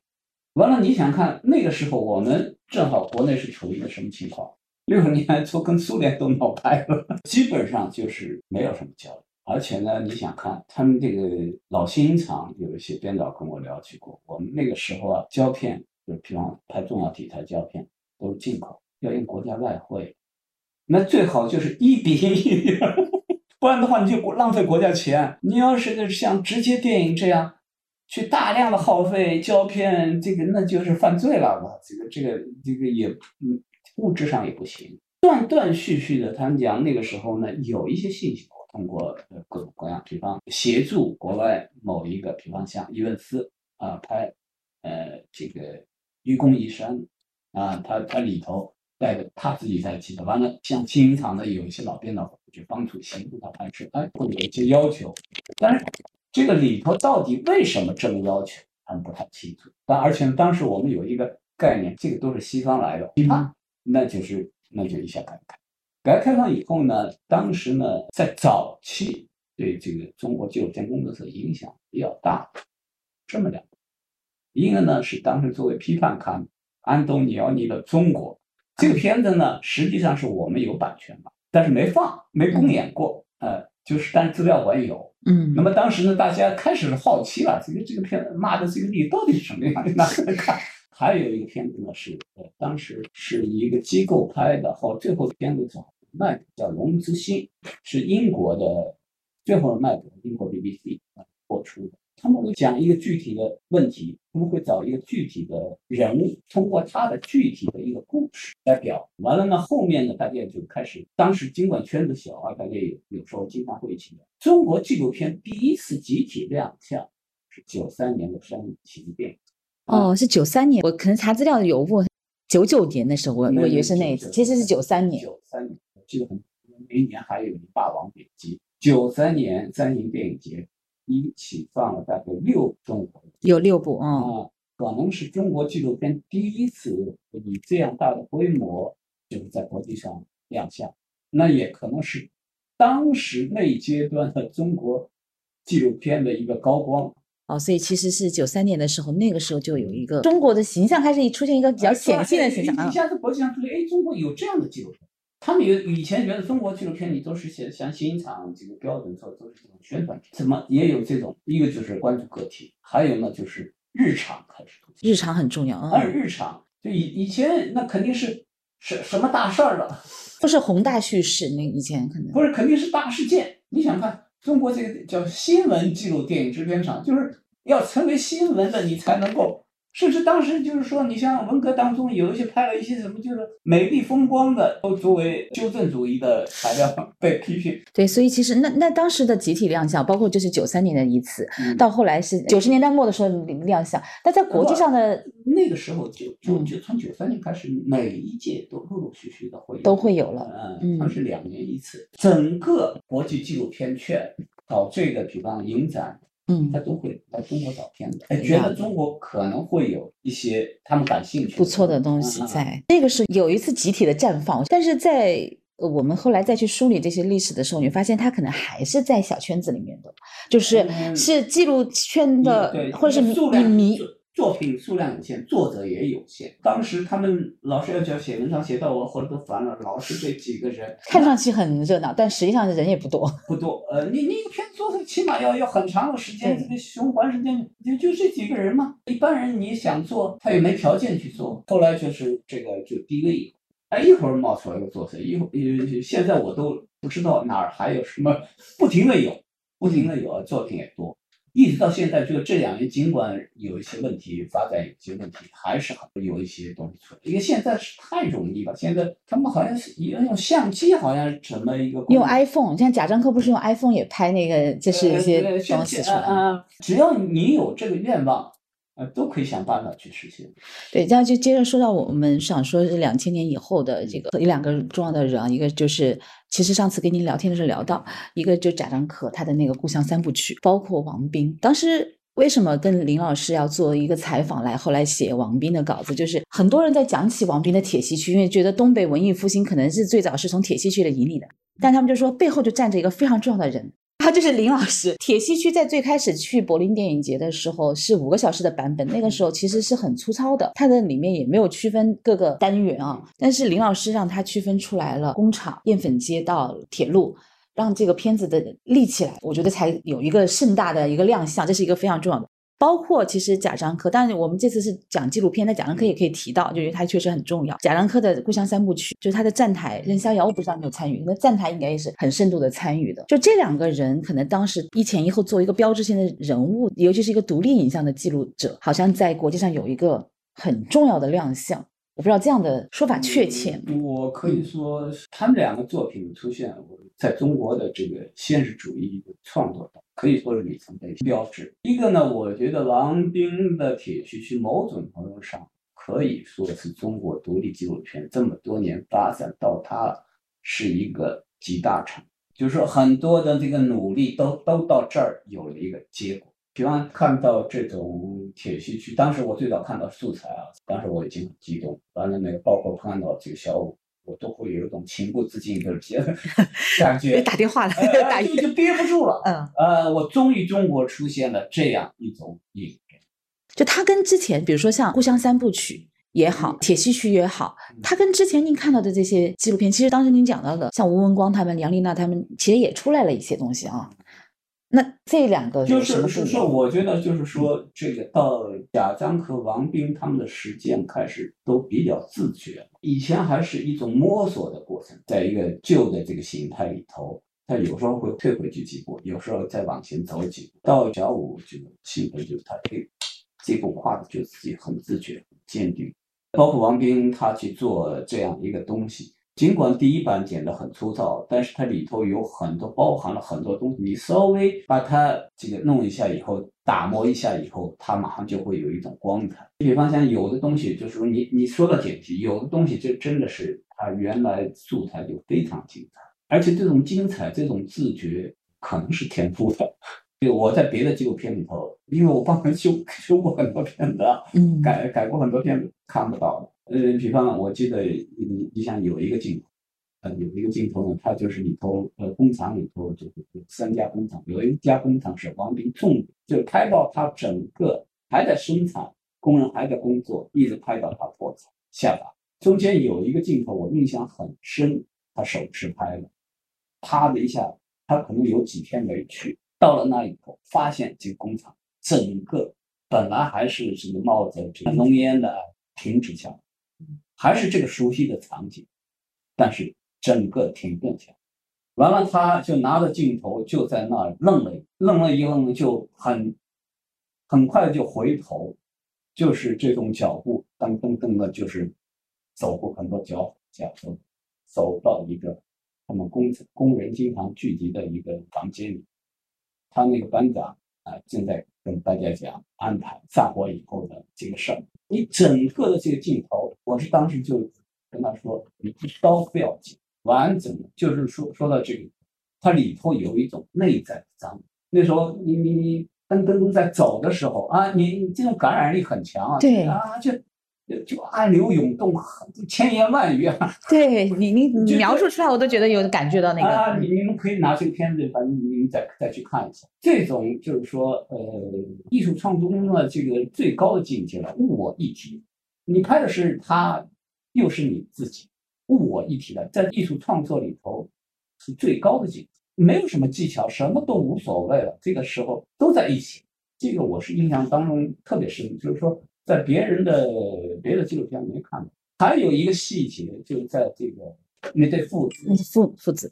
完了，你想看那个时候我们正好国内是处于一个什么情况？六十年代初跟苏联都闹掰了，基本上就是没有什么交流。而且呢，你想看他们这个老新厂有一些编导跟我聊起过，我们那个时候啊，胶片就比方拍重要题材胶片都是进口。要用国家外汇，那最好就是一比一，不然的话你就浪费国家钱。你要是像直接电影这样，去大量的耗费胶片，这个那就是犯罪了吧？这个这个这个也嗯，物质上也不行。断断续续的，他们讲那个时候呢，有一些信息通过呃各种各样，比方协助国外某一个，比方像伊文斯啊拍呃这个愚公移山啊，他他里头。带着他自己在记的，完了，像青云厂的有一些老编导就帮助协助他拍摄，哎，会有一些要求，但是这个里头到底为什么这么要求，他们不太清楚。但而且当时我们有一个概念，这个都是西方来的，批判，那就是那就一下改革开，改革开放以后呢，当时呢在早期对这个中国纪录片工作者影响比较大，这么两个，一个呢是当时作为批判刊安东尼奥尼的《中国》。这个片子呢，实际上是我们有版权吧，但是没放，没公演过，呃，就是，但是资料馆有，嗯。那么当时呢，大家开始好奇了，这个这个片子骂的这个力到底是什么样的？拿来看。还有一个片子呢，是呃，当时是一个机构拍的，后最后片子是卖叫《龙之心》，是英国的最后卖的英国 BBC 播出的。他们会讲一个具体的问题，他们会找一个具体的人物，通过他的具体的一个故事来表。完了呢，后面呢，大家就开始，当时尽管圈子小啊，大家有有时候经常会一起聊。中国纪录片第一次集体亮相是九三年的《山影情电影》。哦，是九三年，我可能查资料有误。九九年的时候，我我以为是那一次，其实是九三年。九三年，我记得很，那一年还有《霸王别姬》。九三年三营电影节。一起放了大概六中国有六部啊，可能是中国纪录片第一次以这样大的规模就是在国际上亮相，那也可能是当时那一阶段的中国纪录片的一个高光哦。所以其实是九三年的时候，那个时候就有一个中国的形象开始出现一个比较显性的形象啊，一下子国际上出现，哎，中国有这样的纪录片。他们有以前觉得中国纪录片里都是写像欣赏这个标准做都是这种宣传，怎么也有这种一个就是关注个体，还有呢就是日常开始出现，日常很重要啊，日常就以以前那肯定是什什么大事儿了，不是宏大叙事，那以前可能不是肯定是大事件。你想看中国这个叫新闻记录电影制片厂，就是要成为新闻的，你才能够。甚至当时就是说，你像文革当中有一些拍了一些什么，就是美丽风光的，都作为修正主义的材料 被批评。对，所以其实那那当时的集体亮相，包括就是九三年的一次，到后来是九十年代末的时候亮相。那在国际上的那个时候，就就就从九三年开始，每一届都陆陆续续的会都会有了。嗯，它是两年一次，整个国际纪录片圈搞这个，比方影展。嗯，他都会来中国找片子，哎，觉得中国可能会有一些他们感兴趣、不错的东西在。那个是有一次集体的绽放，但是在我们后来再去梳理这些历史的时候，你发现他可能还是在小圈子里面的，就是是记录圈的，或者是迷。作品数量有限，作者也有限。当时他们老师要叫写文章，写到我后来都烦了，老师这几个人。看上去很热闹，但实际上人也不多。不多，呃，你你一个片子做起码要要很长的时间，这个循环时间就就这几个人嘛。一般人你想做，他也没条件去做。后来就是这个就低了一，哎，一会儿冒出来个作者，一会儿现在我都不知道哪儿还有什么，不停的有，不停的有，作品也多。一直到现在，就这两年，尽管有一些问题，发展有些问题，还是很有一些东西出来。因为现在是太容易了，现在他们好像是用相机，好像成了一个用 iPhone，像贾樟柯不是用 iPhone 也拍那个，就是一些东西出来。嗯，只要你有这个愿望。都可以想办法去实现。对，这样就接着说到我们想说是两千年以后的这个一两个重要的人啊，一个就是其实上次跟您聊天的时候聊到，一个就贾樟柯他的那个故乡三部曲，包括王斌。当时为什么跟林老师要做一个采访来，后来写王斌的稿子，就是很多人在讲起王斌的铁西区，因为觉得东北文艺复兴可能是最早是从铁西区的引领的，但他们就说背后就站着一个非常重要的人。他就是林老师。铁西区在最开始去柏林电影节的时候是五个小时的版本，那个时候其实是很粗糙的，它的里面也没有区分各个单元啊。但是林老师让他区分出来了工厂、淀粉街道铁路，让这个片子的立起来，我觉得才有一个盛大的一个亮相，这是一个非常重要的。包括其实贾樟柯，但是我们这次是讲纪录片，那贾樟柯也可以提到，就因为他确实很重要。贾樟柯的《故乡三部曲》，就是他的站台，任逍遥我不知道有没有参与，那站台应该也是很深度的参与的。就这两个人，可能当时一前一后作为一个标志性的人物，尤其是一个独立影像的记录者，好像在国际上有一个很重要的亮相。我不知道这样的说法确切。我可以说，他们两个作品出现，在中国的这个现实主义的创作中。可以说是里程碑标志。一个呢，我觉得王兵的《铁西区》某种程度上可以说是中国独立纪录片这么多年发展到它是一个集大成，就是说很多的这个努力都都到这儿有了一个结果。比方看到这种铁西区，当时我最早看到素材啊，当时我已经很激动。完了那个，包括看到这个小五。我都会有一种情不自禁的 感觉，打电话了，就就憋不住了。嗯，呃，我终于中国出现了这样一种影片，就它跟之前，比如说像《故乡三部曲》也好，《铁西区》也好，它跟之前您看到的这些纪录片，其实当时您讲到的，像吴文光他们、杨丽娜他们，其实也出来了一些东西啊。那这两个就是是说，不一样？我觉得就是说，这个到贾樟和王斌他们的实践开始都比较自觉，以前还是一种摸索的过程，在一个旧的这个形态里头，他有时候会退回去几步，有时候再往前走几步。到小五这个兴奋就是他哎，这步跨的就自己很自觉、很坚定。包括王斌他去做这样一个东西，尽管第一版剪得很粗糙，但是它里头有很多包含了很多东西，你稍微把它这个弄一下以后，打磨一下以后，它马上就会有一种光彩。你比方像，有的东西就是说你你说到剪辑，有的东西就真的是它原来素材就非常精彩，而且这种精彩、这种自觉可能是天赋的。对我在别的纪录片里头，因为我帮人修修过很多片子改改过很多片子，看不到的。呃，比方我记得你你像有一个镜头，呃，有一个镜头呢，它就是里头呃工厂里头就是有三家工厂，有一家工厂是王斌种的，就拍到他整个还在生产，工人还在工作，一直拍到他破产下达。中间有一个镜头我印象很深，他手持拍的，啪的一下，他可能有几天没去，到了那以后，发现这个工厂整个本来还是什么冒着这个浓烟的停止下来，还是这个熟悉的场景，但是整个停顿下。完了，他就拿着镜头就在那儿愣了，愣了一愣，就很很快就回头，就是这种脚步噔噔噔的，就是走过很多脚脚步，走到一个他们工工人经常聚集的一个房间里。他那个班长啊、正在跟大家讲安排散伙以后的这个事儿。你整个的这个镜头，我是当时就跟他说，你一刀不要剪，完整的，就是说说到这个，它里头有一种内在的张力。那时候你你你噔噔噔在走的时候啊，你你这种感染力很强啊，对啊就。就就暗流涌动，千言万语啊！对 你 你你描述出来，我都觉得有感觉到那啊，个，你你们可以拿这个片子，反正你们再再去看一下。这种就是说，呃，艺术创作中的这个最高的境界了，物我一体。你拍的是他，又是你自己，物我一体的，在艺术创作里头是最高的境界，没有什么技巧，什么都无所谓了。这个时候都在一起，这个我是印象当中特别深，就是说在别人的别的纪录片没看到。还有一个细节，就是在这个那对父子，那父父子，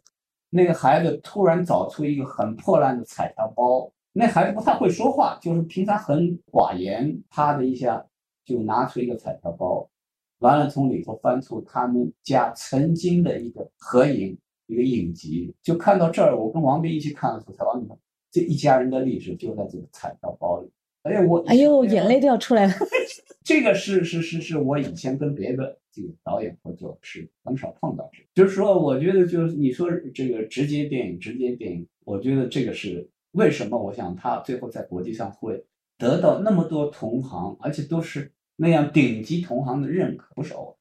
那个孩子突然找出一个很破烂的彩条包，那孩子不太会说话，就是平常很寡言，啪的一下就拿出一个彩条包，完了从里头翻出他们家曾经的一个合影，一个影集，就看到这儿，我跟王斌一起看的时候才往里头，这一家人的历史就在这个彩条包里。哎呀，我哎呦，眼泪都要出来了。这个是是是是我以前跟别的这个导演合作是很少碰到这个，就是说，我觉得就是你说这个直接电影，直接电影，我觉得这个是为什么？我想他最后在国际上会得到那么多同行，而且都是那样顶级同行的认可，不是偶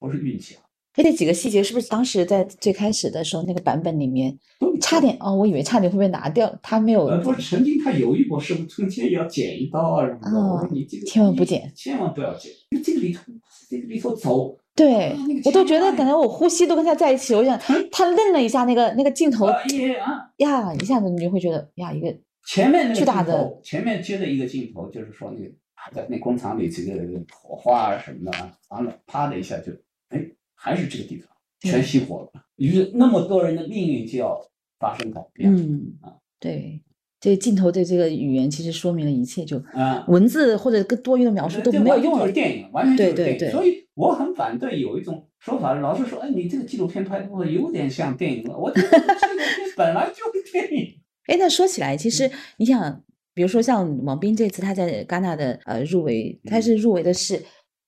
然，不是运气啊，哎，这几个细节是不是当时在最开始的时候那个版本里面差点哦？我以为差点会被拿掉，他没有呃，不是曾经他犹豫过，是不是中间要剪一刀啊什么的？我说你这个哦千万不剪，千万不要剪，因为这个里头这个里头走。对啊那个我都觉得感觉我呼吸都跟他在一起。我想他愣了一下，那个那个镜头呀，一下子你就会觉得呀，一个前面那个巨大的，前面接的一个镜头，就是说那个在那工厂里这个火花啊什么的啊，完了啪的一下就，哎，还是这个地方全熄火了，于是那么多人的命运就要发生改变。嗯啊，对，这个镜头对这个语言其实说明了一切，就啊，文字或者更多余的描述都没有用了。电影，完全就是电影。对对对所以我很反对有一种说法，老是说，哎，你这个纪录片拍的有点像电影了。我觉得纪录片本来就是电影。哎，那说起来，其实你想，比如说像王斌这次他在戛纳的呃入围，他是入围的是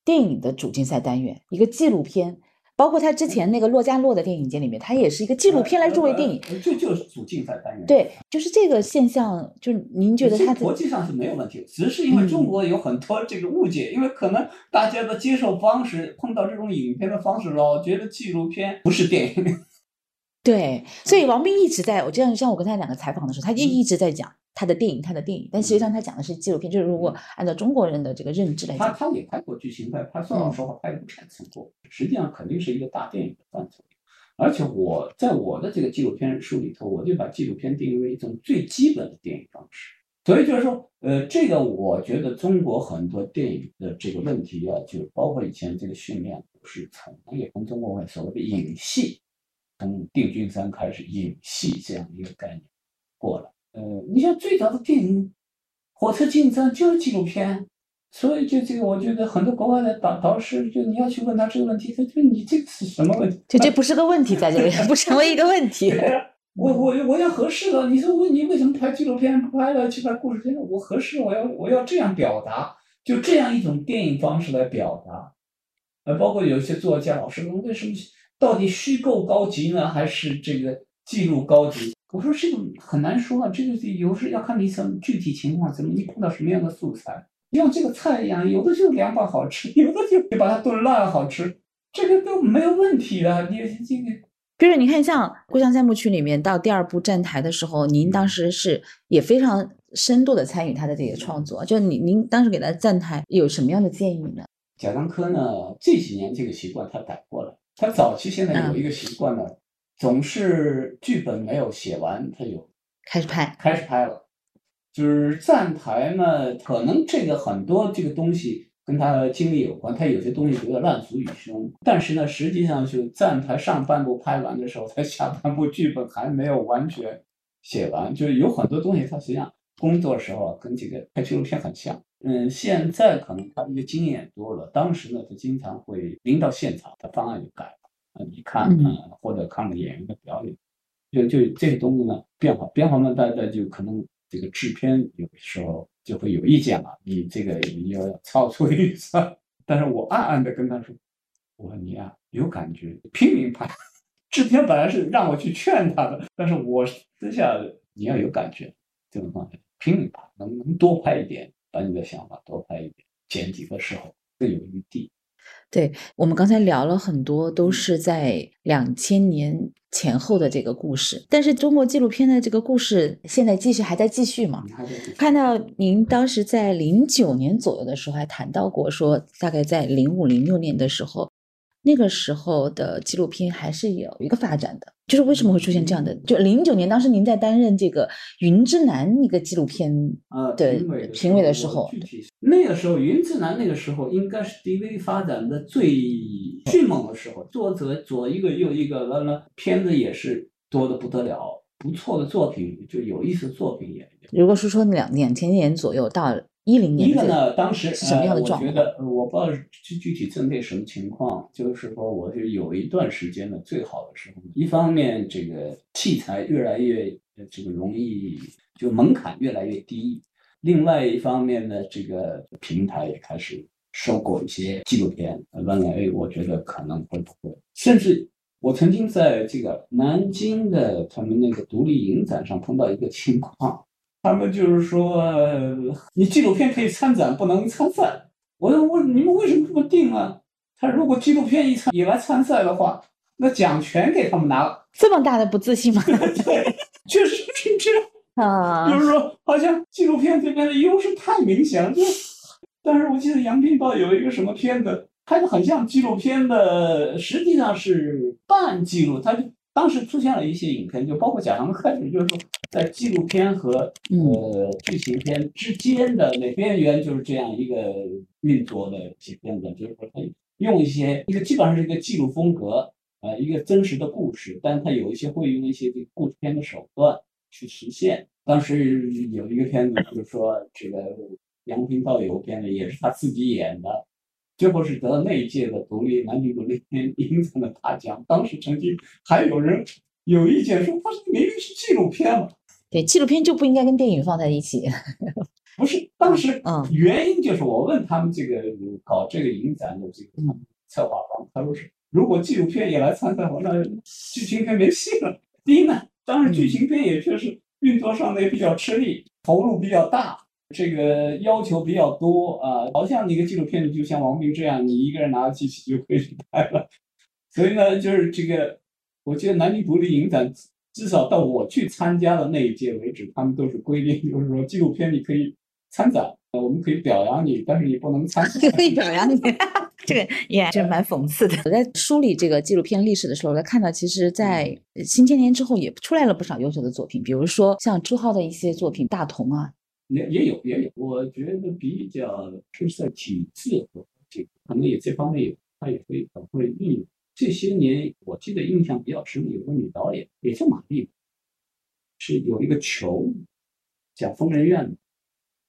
电影的主竞赛单元，一个纪录片。包括他之前那个洛迦诺的电影节里面，他也是一个纪录片来入围电影。呃，这就是主竞赛单元。对，就是这个现象，就是您觉得这他国际上是没有问题的，只是因为中国有很多这个误解，因为可能大家的接受方式碰到这种影片的方式，老觉得纪录片不是电影。对，所以王斌一直在我这样像我跟他两个采访的时候，他嗯一一直在讲他的电影，他的电影，但实际上他讲的是纪录片。就是如果按照中国人的这个认知来讲，他他也拍过剧情片，他说老实话拍过产成过，实际上肯定是一个大电影的范畴。而且我在我的这个纪录片书里头，我就把纪录片定义为一种最基本的电影方式。所以就是说，呃，这个我觉得中国很多电影的这个问题啊，就包括以前这个训练，是从也从中国所谓的影戏，从定军山开始影戏这样一个概念过来。呃，你像最早的电影《火车进站》就是纪录片。所以，就这个，我觉得很多国外的导导师，就你要去问他这个问题，他就你这个是什么问题？就这不是个问题，在这里不成为一个问题。我我我要合适了，你说问你为什么拍纪录片不拍了去拍故事片？我合适，我要我要这样表达，就这样一种电影方式来表达。呃，包括有些作家老师问为什么到底虚构高级呢，还是这个记录高级？我说这个很难说啊，这个有时要看你什么具体情况，怎么你碰到什么样的素材。像这个菜一样，有的就凉拌好吃，有的就你把它炖烂好吃，这个都没有问题的。你这个，就是你看，像《故乡三部曲》里面到第二部站台的时候，您当时是也非常深度的参与他的这个创作。就您您当时给他站台有什么样的建议呢？贾樟柯呢这几年这个习惯他改过了，他早期现在有一个习惯呢，总是剧本没有写完，他就开始拍，开始拍了。就是站台呢，可能这个很多这个东西跟他经历有关，他有些东西觉得烂俗于胸。但是呢，实际上就站台上半部拍完的时候，他下半部剧本还没有完全写完，就是有很多东西他实际上工作时候跟这个拍纪录片很像。嗯，现在可能他的经验多了，当时呢他经常会临到现场，他方案就改了。啊，你看啊，或者看了演员的表演，就就这些东西呢变化变化呢，大家就可能。这个制片有时候就会有意见了，你这个你要超出预算，但是我暗暗的跟他说，我说你啊有感觉拼命拍，制片本来是让我去劝他的，但是我私下你要有感觉，这种方式拼命拍，能能多拍一点，把你的想法多拍一点，剪辑的时候更有余地。对我们刚才聊了很多，都是在两千年前后的这个故事。但是中国纪录片的这个故事现在继续还在继续嘛？看到您当时在零九年左右的时候还谈到过，说大概在零五零六年的时候。那个时候的纪录片还是有一个发展的，就是为什么会出现这样的？就零九年，当时您在担任这个《云之南》那个纪录片的评委的时候，那个时候《云之南》那个时候应该是 DV 发展的最迅猛的时候，作者左一个右一个，完了片子也是多的不得了，不错的作品，就有意思的作品也。如果是说两两千年左右到。一零年，一个呢，当时什么样的状况？我觉得，我不知道具具体针对什么情况，就是说，我就有一段时间呢，最好的时候，一方面这个器材越来越这个容易，就门槛越来越低；另外一方面呢，这个平台也开始收购一些纪录片。问了，哎，我觉得可能会不会？甚至我曾经在这个南京的他们那个独立影展上碰到一个情况。他们就是说，你纪录片可以参展，不能参赛。我说我你们为什么这么定啊？他如果纪录片一参也来参赛的话，那奖全给他们拿了。这么大的不自信吗？对，确实是这样啊。就是说，好像纪录片这边的优势太明显了。就，但是我记得杨斌道有一个什么片子，拍的很像纪录片的，实际上是半记录，他就。当时出现了一些影片，就包括贾樟柯开始就是说，在纪录片和呃剧情片之间的那边缘，就是这样一个运作的几片子，就是说他用一些一个基本上是一个记录风格，呃，一个真实的故事，但他有一些会用一些这个故事片的手段去实现。当时有一个片子，就是说这个杨平道有个片子，也是他自己演的。最后是得了那一届的独立男女独立影展的大奖。当时曾经还有人有意见说：“他明明是纪录片嘛。”对，纪录片就不应该跟电影放在一起。不是，当时嗯原因就是我问他们这个搞这个影展的这个策划方，他说是如果纪录片也来参赛，我那剧情片没戏了。第一呢，当然剧情片也确实运作上呢也比较吃力，投入比较大。这个要求比较多啊，好像一个纪录片就像王冰这样，你一个人拿着机器就可以 拍了。所以呢，就是这个，我记得南京独立影展，至少到我去参加的那一届为止，他们都是规定，就是说纪录片你可以参展，我们可以表扬你，但是你不能参 展。可以表扬你，这个也是蛮讽刺的。我在梳理这个纪录片历史的时候，我看到其实，在新千年之后也出来了不少优秀的作品，比如说像朱浩的一些作品《大同》啊，也也有也有，我觉得比较是在体制和这个可能也这方面有，他也会很会运用。这些年我记得印象比较深的有个女导演，也叫马丽，是有一个球讲疯人院的。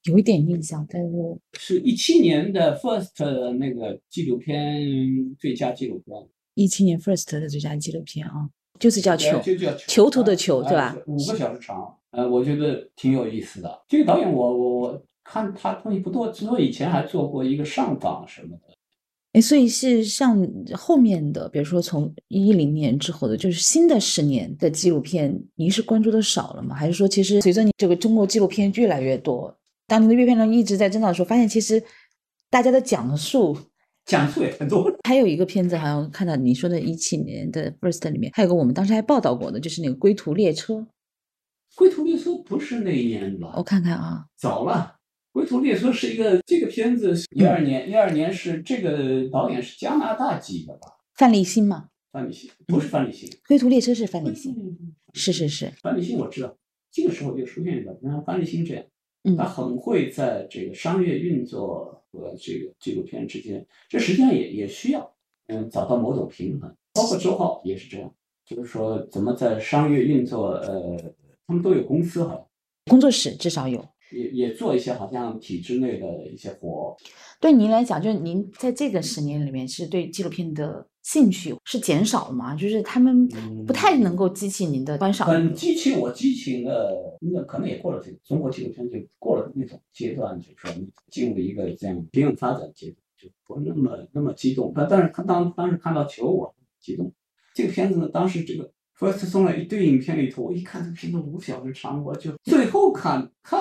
有一点印象，但是是一七年的 First 那个纪录片最佳纪录片，一七年 First 的最佳纪录片啊，就是叫囚，就叫囚徒的囚，对吧？五个小时长，呃，我觉得挺有意思的。这个导演，我我我看他东西不多，只说以前还做过一个上访什么的。哎，所以是像后面的，比如说从一零年之后的，就是新的十年的纪录片，您是关注的少了吗？还是说，其实随着你这个中国纪录片越来越多？当您的阅片量一直在增长的时候，发现其实大家的讲述讲述也很多。还有一个片子，好像看到你说的一七年的 First 里面，还有个我们当时还报道过的，就是那个《归途列车》。《归途列车》不是那一年吧？我看看啊，早了。《归途列车》是一个这个片子，一二年，一二年是这个导演是加拿大籍的吧？范立新吗？范立新不是范立新，《归途列车》是范立新，是是是。范立新我知道，这个时候就出现一个，你看范立新这样。他很会在这个商业运作和这个纪录片之间，这实际上也也需要，嗯，找到某种平衡。包括周浩也是这样，就是说怎么在商业运作，呃，他们都有公司哈，工作室至少有，也也做一些好像体制内的一些活。对您来讲，就是您在这个十年里面是对纪录片的。兴趣是减少了吗？就是他们不太能够激起您的观赏。很激起我激情的，那可能也过了这个中国纪录片就过了那种阶段，就是说进入一个这样平稳发展阶段，就不那么那么激动。但但是看当当时看到球，我激动。这个片子呢，当时这个 First 送了一堆影片里头，我一看这个片子五小时长，我就最后看看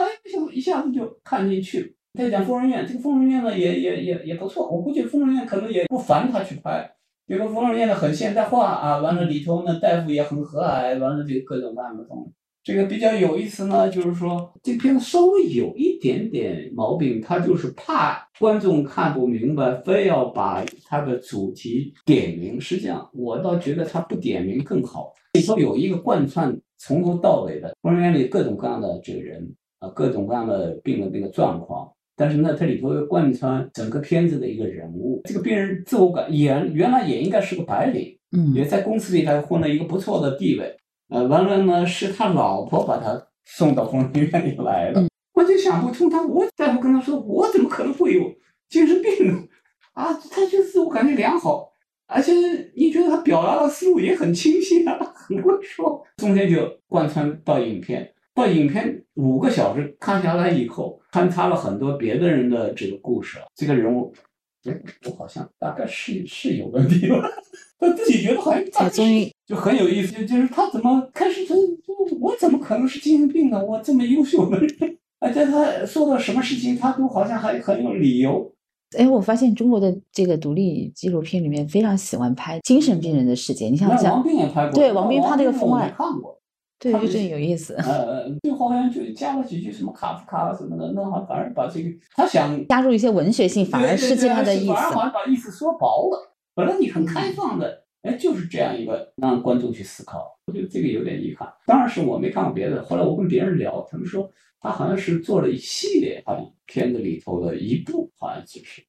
一下子就看进去了。再讲疯人院，这个疯人院呢也也也也不错，我估计疯人院可能也不烦他去拍。这个疯人院呢很现代化啊，完了里头呢，大夫也很和蔼，完了就各种各样的东西。这个比较有意思呢，就是说这片子稍微有一点点毛病，他就是怕观众看不明白，非要把他的主题点名。实际上，我倒觉得他不点名更好。里头有一个贯穿从头到尾的疯人院里各种各样的这个人啊，各种各样的病的那个状况。但是呢，它里头又贯穿整个片子的一个人物。这个病人自我感原原来也应该是个白领，嗯，也在公司里头混了一个不错的地位。呃，完了呢，是他老婆把他送到疯人院里来了。我就想不通，他我大夫跟他说，我怎么可能会有精神病呢？啊，他就自我感觉良好，而且你觉得他表达的思路也很清晰啊，很会说。中间就贯穿到影片。到影片五个小时看下来以后，穿插了很多别的人的这个故事。这个人物，哎，我好像大概是是有问题吧？他自己觉得好像才终于就很有意思，就就是他怎么开始说，我怎么可能是精神病呢？我这么优秀的人，而且他说到什么事情，他都好像还很有理由。哎，我发现中国的这个独立纪录片里面非常喜欢拍精神病人的世界。你像王斌也拍过，对，王斌拍那个《风爱》，看过。对，就这有意思。呃，最后好像就加了几句什么卡夫卡什么的，那好像反而把这个他想加入一些文学性，反而失去他的意思。反而好像把意思说薄了。本来你很开放的，哎，就是这样一个让观众去思考。我觉得这个有点遗憾。当然是我没看过别的。后来我跟别人聊，他们说他好像是做了一系列，好像片子里头的一部，好像就是。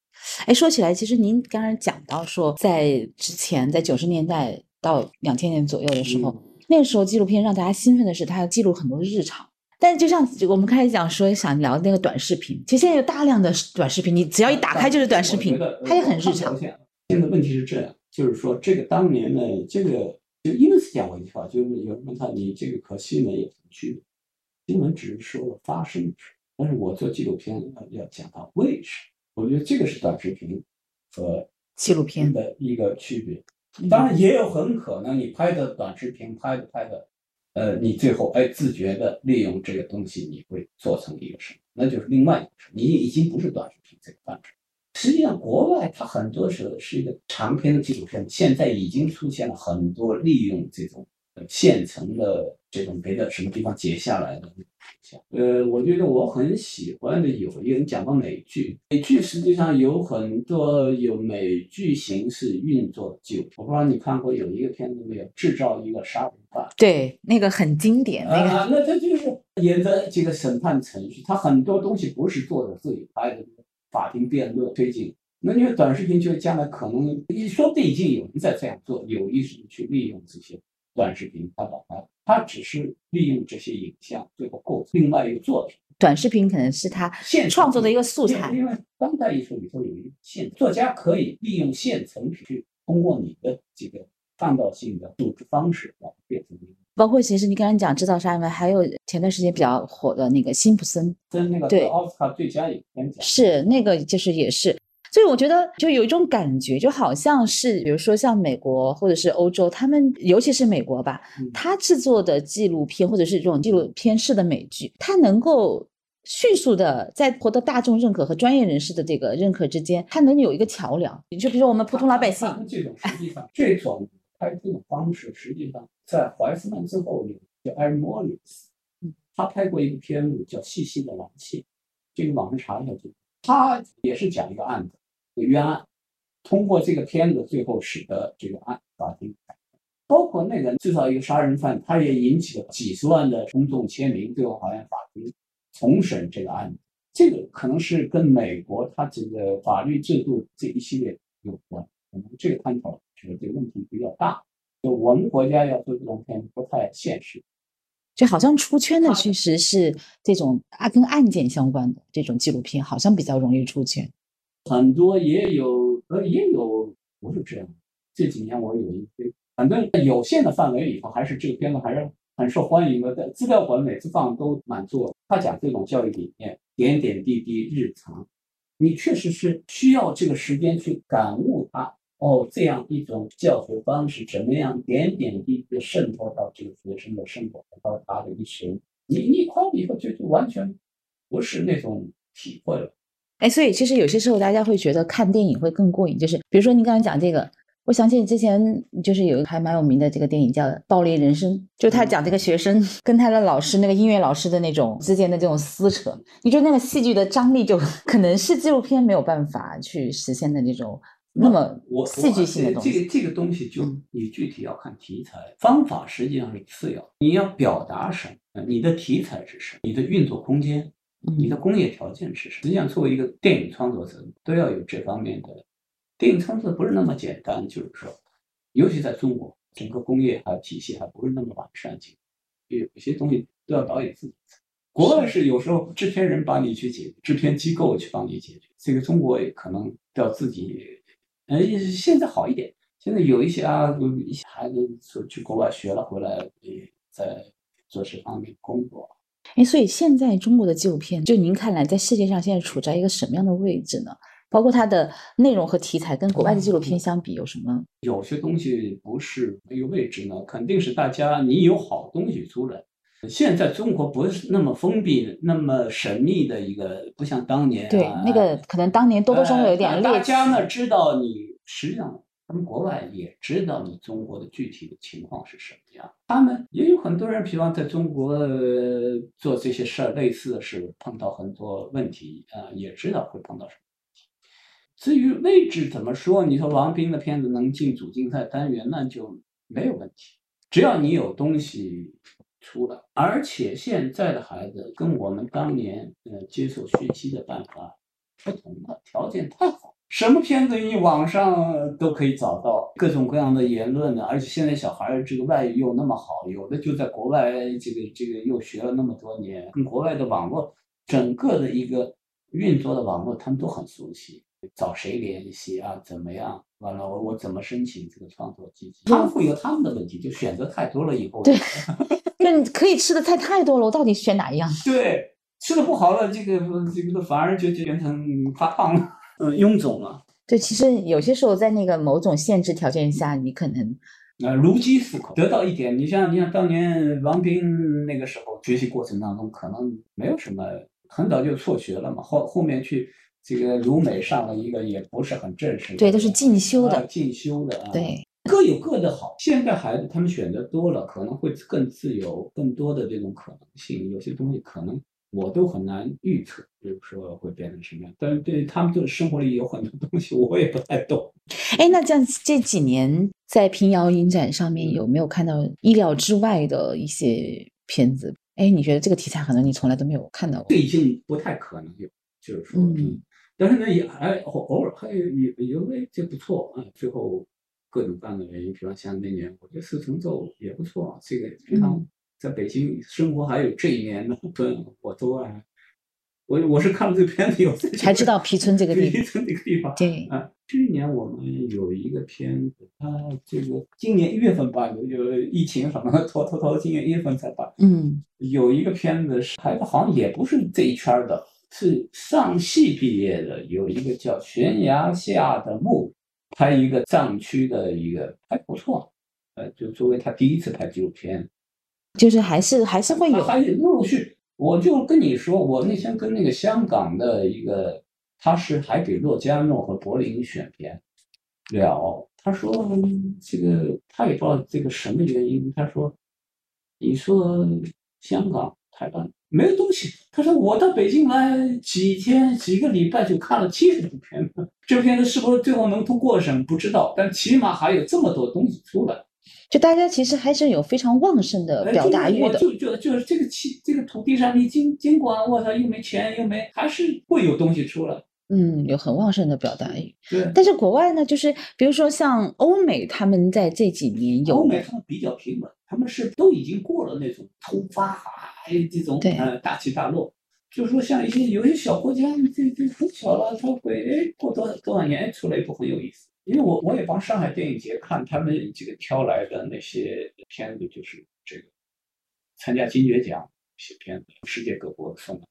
哎，说起来，其实您刚才讲到说，在之前，在九十年代到两千年左右的时候。那个时候纪录片让大家兴奋的是，它要记录很多日常。但是就像我们开始讲说想聊那个短视频，其实现在有大量的短视频，你只要一打开就是短视频，它也很日常。现在问题是这样，就是说这个当年呢，这个就因为是讲过一句话，就是有人问他你这个和新闻有什么区别？新闻只是说了发生的事，但是我做纪录片要讲到为什么？我觉得这个是短视频和纪录片的一个区别。当然也有很可能，你拍的短视频拍着拍着，呃，你最后哎自觉的利用这个东西，你会做成一个什么？那就是另外一个事。你已经不是短视频这个范畴。实际上，国外它很多时候是一个长篇的纪录片，现在已经出现了很多利用这种现成的这种别的什么地方截下来的。呃，我觉得我很喜欢的有一个人讲到美剧，美剧实际上有很多有美剧形式运作的剧，我不知道你看过有一个片子没有？制造一个杀人犯，对，那个很经典。那个，那他就是沿着这个审判程序，他很多东西不是作者自己拍的，法庭辩论推进。那因为短视频就将来可能，你说不定已经有人在这样做，有意识的去利用这些短视频他把它。他只是利用这些影像，最后构成另外一个作品。短视频可能是他创作的一个素材。因为当代艺术里头有一个现作家可以利用现成品去通过你的这个创造性的组织方式来变成。包括其实你刚才讲制造杀人犯，还有前段时间比较火的那个辛普森，跟那个对奥斯卡最佳影片奖是那个就是也是。所以我觉得就有一种感觉，就好像是，比如说像美国或者是欧洲，他们尤其是美国吧，他制作的纪录片或者是这种纪录片式的美剧，它能够迅速的在获得大众认可和专业人士的这个认可之间，它能有一个桥梁。就比如说我们普通老百姓，这种实际上这种拍这种方式，实际上在怀斯曼之后，叫艾尔莫里斯，他拍过一个片子叫《细细的蓝气》，这个网上查一下就。他也是讲一个案子，冤案，通过这个片子，最后使得这个案法庭，包括那个制造一个杀人犯，他也引起了几十万的公众签名，最后好像法庭重审这个案子。这个可能是跟美国他这个法律制度这一系列有关，可能这个探讨觉得这个问题比较大。就我们国家要做这种片不太现实。就好像出圈的其实是这种啊跟案件相关的这种纪录片，好像比较容易出圈。很多也有呃也有不是这样。这几年我有一些，反正有限的范围里头，还是这个片子还是很受欢迎的。在资料馆每次放都满座。他讲这种教育理念，点点滴滴日常，你确实是需要这个时间去感悟它。哦，这样一种教学方式，怎么样点点滴滴渗透到这个学生的生活，到他的一生？你你看以后就完全不是那种体会了。哎，所以其实有些时候大家会觉得看电影会更过瘾，就是比如说你刚才讲这个，我想起之前就是有一个还蛮有名的这个电影叫《暴力人生》，就他讲这个学生跟他的老师那个音乐老师的那种之间的这种撕扯，你觉得那个戏剧的张力就 可能是纪录片没有办法去实现的那种。那么，我戏剧性的东西，这个这个东西就你具体要看题材，方法实际上是次要。你要表达什么？你的题材是什么？你的运作空间，你的工业条件是什么？实际上，作为一个电影创作者，都要有这方面的。电影创作不是那么简单，就是说，尤其在中国，整个工业还有体系还不是那么完善，有有些东西都要导演自己。国外是有时候制片人帮你去解决，制片机构去帮你解决。这个中国也可能都要自己。呃，现在好一点。现在有一些啊，一些孩子说去国外学了回来，也在做这方面工作。哎，所以现在中国的纪录片，就您看来，在世界上现在处在一个什么样的位置呢？包括它的内容和题材，跟国外的纪录片相比，有什么？有些东西不是没有位置呢，肯定是大家你有好东西出来。现在中国不是那么封闭、那么神秘的一个，不像当年。对，那个可能当年多多少少有点。大家呢知道你，实际上他们国外也知道你中国的具体的情况是什么样。他们也有很多人，比方在中国做这些事儿，类似的是碰到很多问题啊，也知道会碰到什么问题。至于位置怎么说，你说王斌的片子能进主竞赛单元，那就没有问题，只要你有东西。出了，而且现在的孩子跟我们当年呃接受学习的办法不同了，条件太好，什么片子你网上都可以找到，各种各样的言论呢。而且现在小孩这个外语又那么好，有的就在国外这个这个又学了那么多年，跟国外的网络整个的一个运作的网络，他们都很熟悉。找谁联系啊？怎么样？完了，我我怎么申请这个创作基金？他们会有他们的问题，就选择太多了以后。对，就可以吃的菜太多了，我到底选哪一样？对，吃的不好了，这个这个反而就就变成发胖了，嗯，臃肿了。对，其实有些时候在那个某种限制条件下，你可能呃如饥似渴，得到一点。你像你像当年王斌那个时候学习过程当中，可能没有什么，很早就辍学了嘛，后后面去。这个鲁美上了一个也不是很正式，对，都是进修的，进修的啊。对，各有各的好。现在孩子他们选择多了，可能会更自由，更多的这种可能性。有些东西可能我都很难预测，比如说会变成什么样。但是对他们就是生活里有很多东西，我也不太懂。哎，那这样这几年在平遥影展上面有没有看到意料之外的一些片子？哎，你觉得这个题材可能你从来都没有看到过？这已经不太可能有，就是说，嗯，但是呢，也还偶偶尔还有有有哎，这不错啊。最后各种各样的原因，比方像那年，我觉得四重奏也不错。这个平常在北京生活还有这一年的，分，我都啊。我我是看了这个片子以后才知道皮村这个地方。皮村这个地方，对啊。去年我们有一个片子，它这个今年一月份办的，有疫情什么拖拖拖，今年一月份才办。嗯，有一个片子是拍的，好像也不是这一圈的，是上戏毕业的，有一个叫《悬崖下的墓》，拍一个藏区的一个，还不错。呃，就作为他第一次拍纪录片，就是还是还是会有，还陆陆续。我就跟你说，我那天跟那个香港的一个，他是还给洛迦诺和柏林选片聊，他说这个他也不知道这个什么原因，他说你说香港、台湾没有东西，他说我到北京来几天几个礼拜就看了七十部片子，这片子是不是最后能通过审不知道，但起码还有这么多东西出来。就大家其实还是有非常旺盛的表达欲的，就就就是这个气，这个土地上，你尽尽管我操又没钱又没，还是会有东西出来。嗯，有很旺盛的表达欲。对。但是国外呢，就是比如说像欧美，他们在这几年有欧美他们比较平稳，他们是都已经过了那种突发这种呃大起大落。就是说像一些有些小国家，这这很小了，他会哎过多多少年出来一部很有意思。因为我我也帮上海电影节看他们这个挑来的那些片子，就是这个参加金爵奖一些片子，世界各国送的。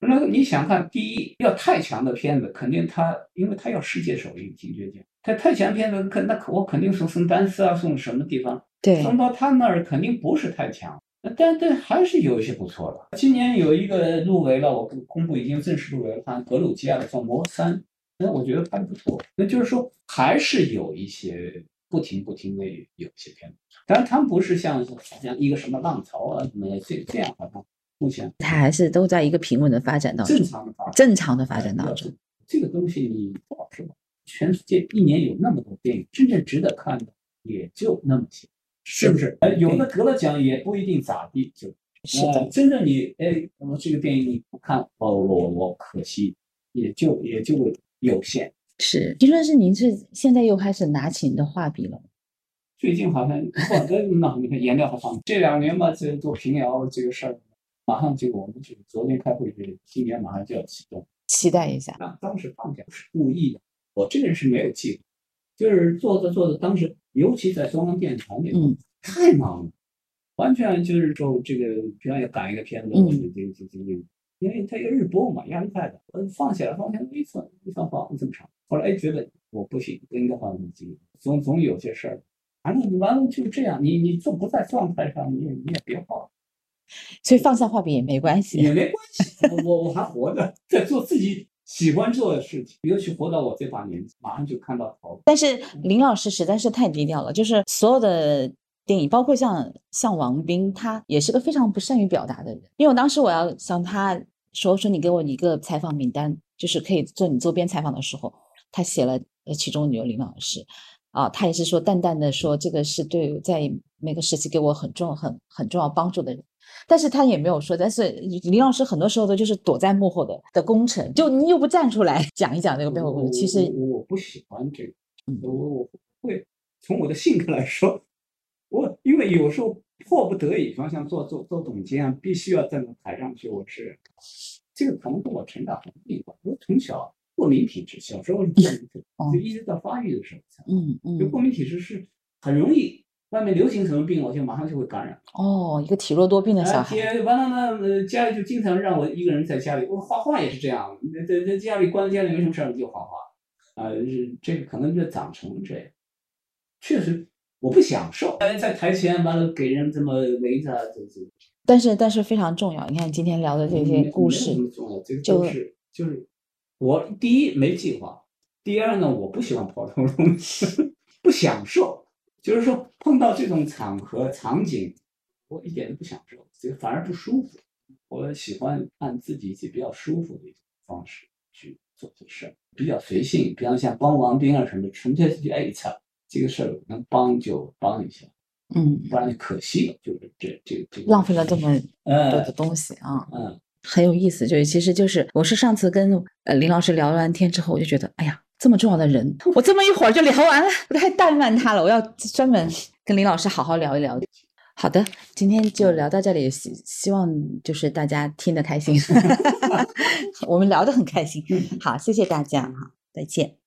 那你想看，第一要太强的片子，肯定他因为他要世界首映金爵奖，他太强片子肯那可我肯定送圣丹斯啊，送什么地方？对，送到他那儿肯定不是太强，但但还是有一些不错的。今年有一个入围了，我公布已经正式入围了，看格鲁吉亚的叫《魔三》。那我觉得拍的不错，那就是说还是有一些不停不停的有一些片子，当然他们不是像像一个什么浪潮啊什么这这样好像目前它还是都在一个平稳的发展当中，正常的发展，正常的发展当中。这个东西你不好说，全世界一年有那么多电影，真正值得看的也就那么些，是不是？哎，有的得了奖也不一定咋地，就，是的。真正你哎，那么这个电影你不看，哦，我我可惜，也就也就。有限是，听说是您是现在又开始拿起你的画笔了？最近好像我的那你看颜料还放。这两年嘛，这做平遥这个事儿，马上就我们就昨天开会，就今年马上就要启动，期待一下。啊当时放假是故意的，我这个人是没有计划，就是做着做着，当时尤其在中央电视台那边，太忙了，完全就是说这个平常要赶一个片子，嗯，这这这这。因为他一个日播嘛，压力太大，我放下来，放下来一放一放放很正常。后来哎觉得我不行，不应该放那么久，总总有些事儿。反正完了就这样，你你做不在状态上，你也你也别画。所以放下画笔也没关系，也没关系。我我还活着，在做自己喜欢做的事情。尤其活到我这把年纪，马上就看到头。但是林老师实在是太低调了，就是所有的。电影包括像像王斌，他也是个非常不善于表达的人。因为我当时我要向他说说，你给我一个采访名单，就是可以做你周边采访的时候，他写了，呃，其中有林老师，啊，他也是说淡淡的说这个是对在每个时期给我很重很很重要帮助的人，但是他也没有说，但是林老师很多时候的就是躲在幕后的的功臣，就你又不站出来 讲一讲这个背后故事，其实我不喜欢这个，我我会从我的性格来说。我因为有时候迫不得已，比方像做做做总监啊，必须要站到台上去。我是这个可能跟我成长环境有关。我从小过敏体质，小时候是过敏体质，就一直到发育的时候才。嗯嗯。就过敏体质是很容易，外面流行什么病，我就马上就会感染。哦，一个体弱多病的小孩。完了呢，呃，家里就经常让我一个人在家里。我画画也是这样，在在家里关在家里没什么事儿，就画画。啊，是这个可能就长成这样，确实。我不享受，在台前完了给人这么围着，这这。但是但是非常重要，你看今天聊的这些故事，就是就是我第一没计划，第二呢我不喜欢跑通路，不享受，就是说碰到这种场合场景，我一点都不享受，这个反而不舒服。我喜欢按自己己比较舒服的一种方式去做这事儿，比较随性，比方像帮王斌啊什么的，纯粹是去哎操，这个事儿能帮就帮一下，嗯，不然就可惜了，就是这这这个浪费了这么多嗯的东西啊。嗯很有意思，就是其实就是我是上次跟呃林老师聊完天之后，我就觉得，哎呀，这么重要的人，我这么一会儿就聊完了，我太怠慢他了，我要专门跟林老师好好聊一聊。好的，今天就聊到这里，希希望就是大家听得开心，我们聊得很开心。好，谢谢大家，哈，再见。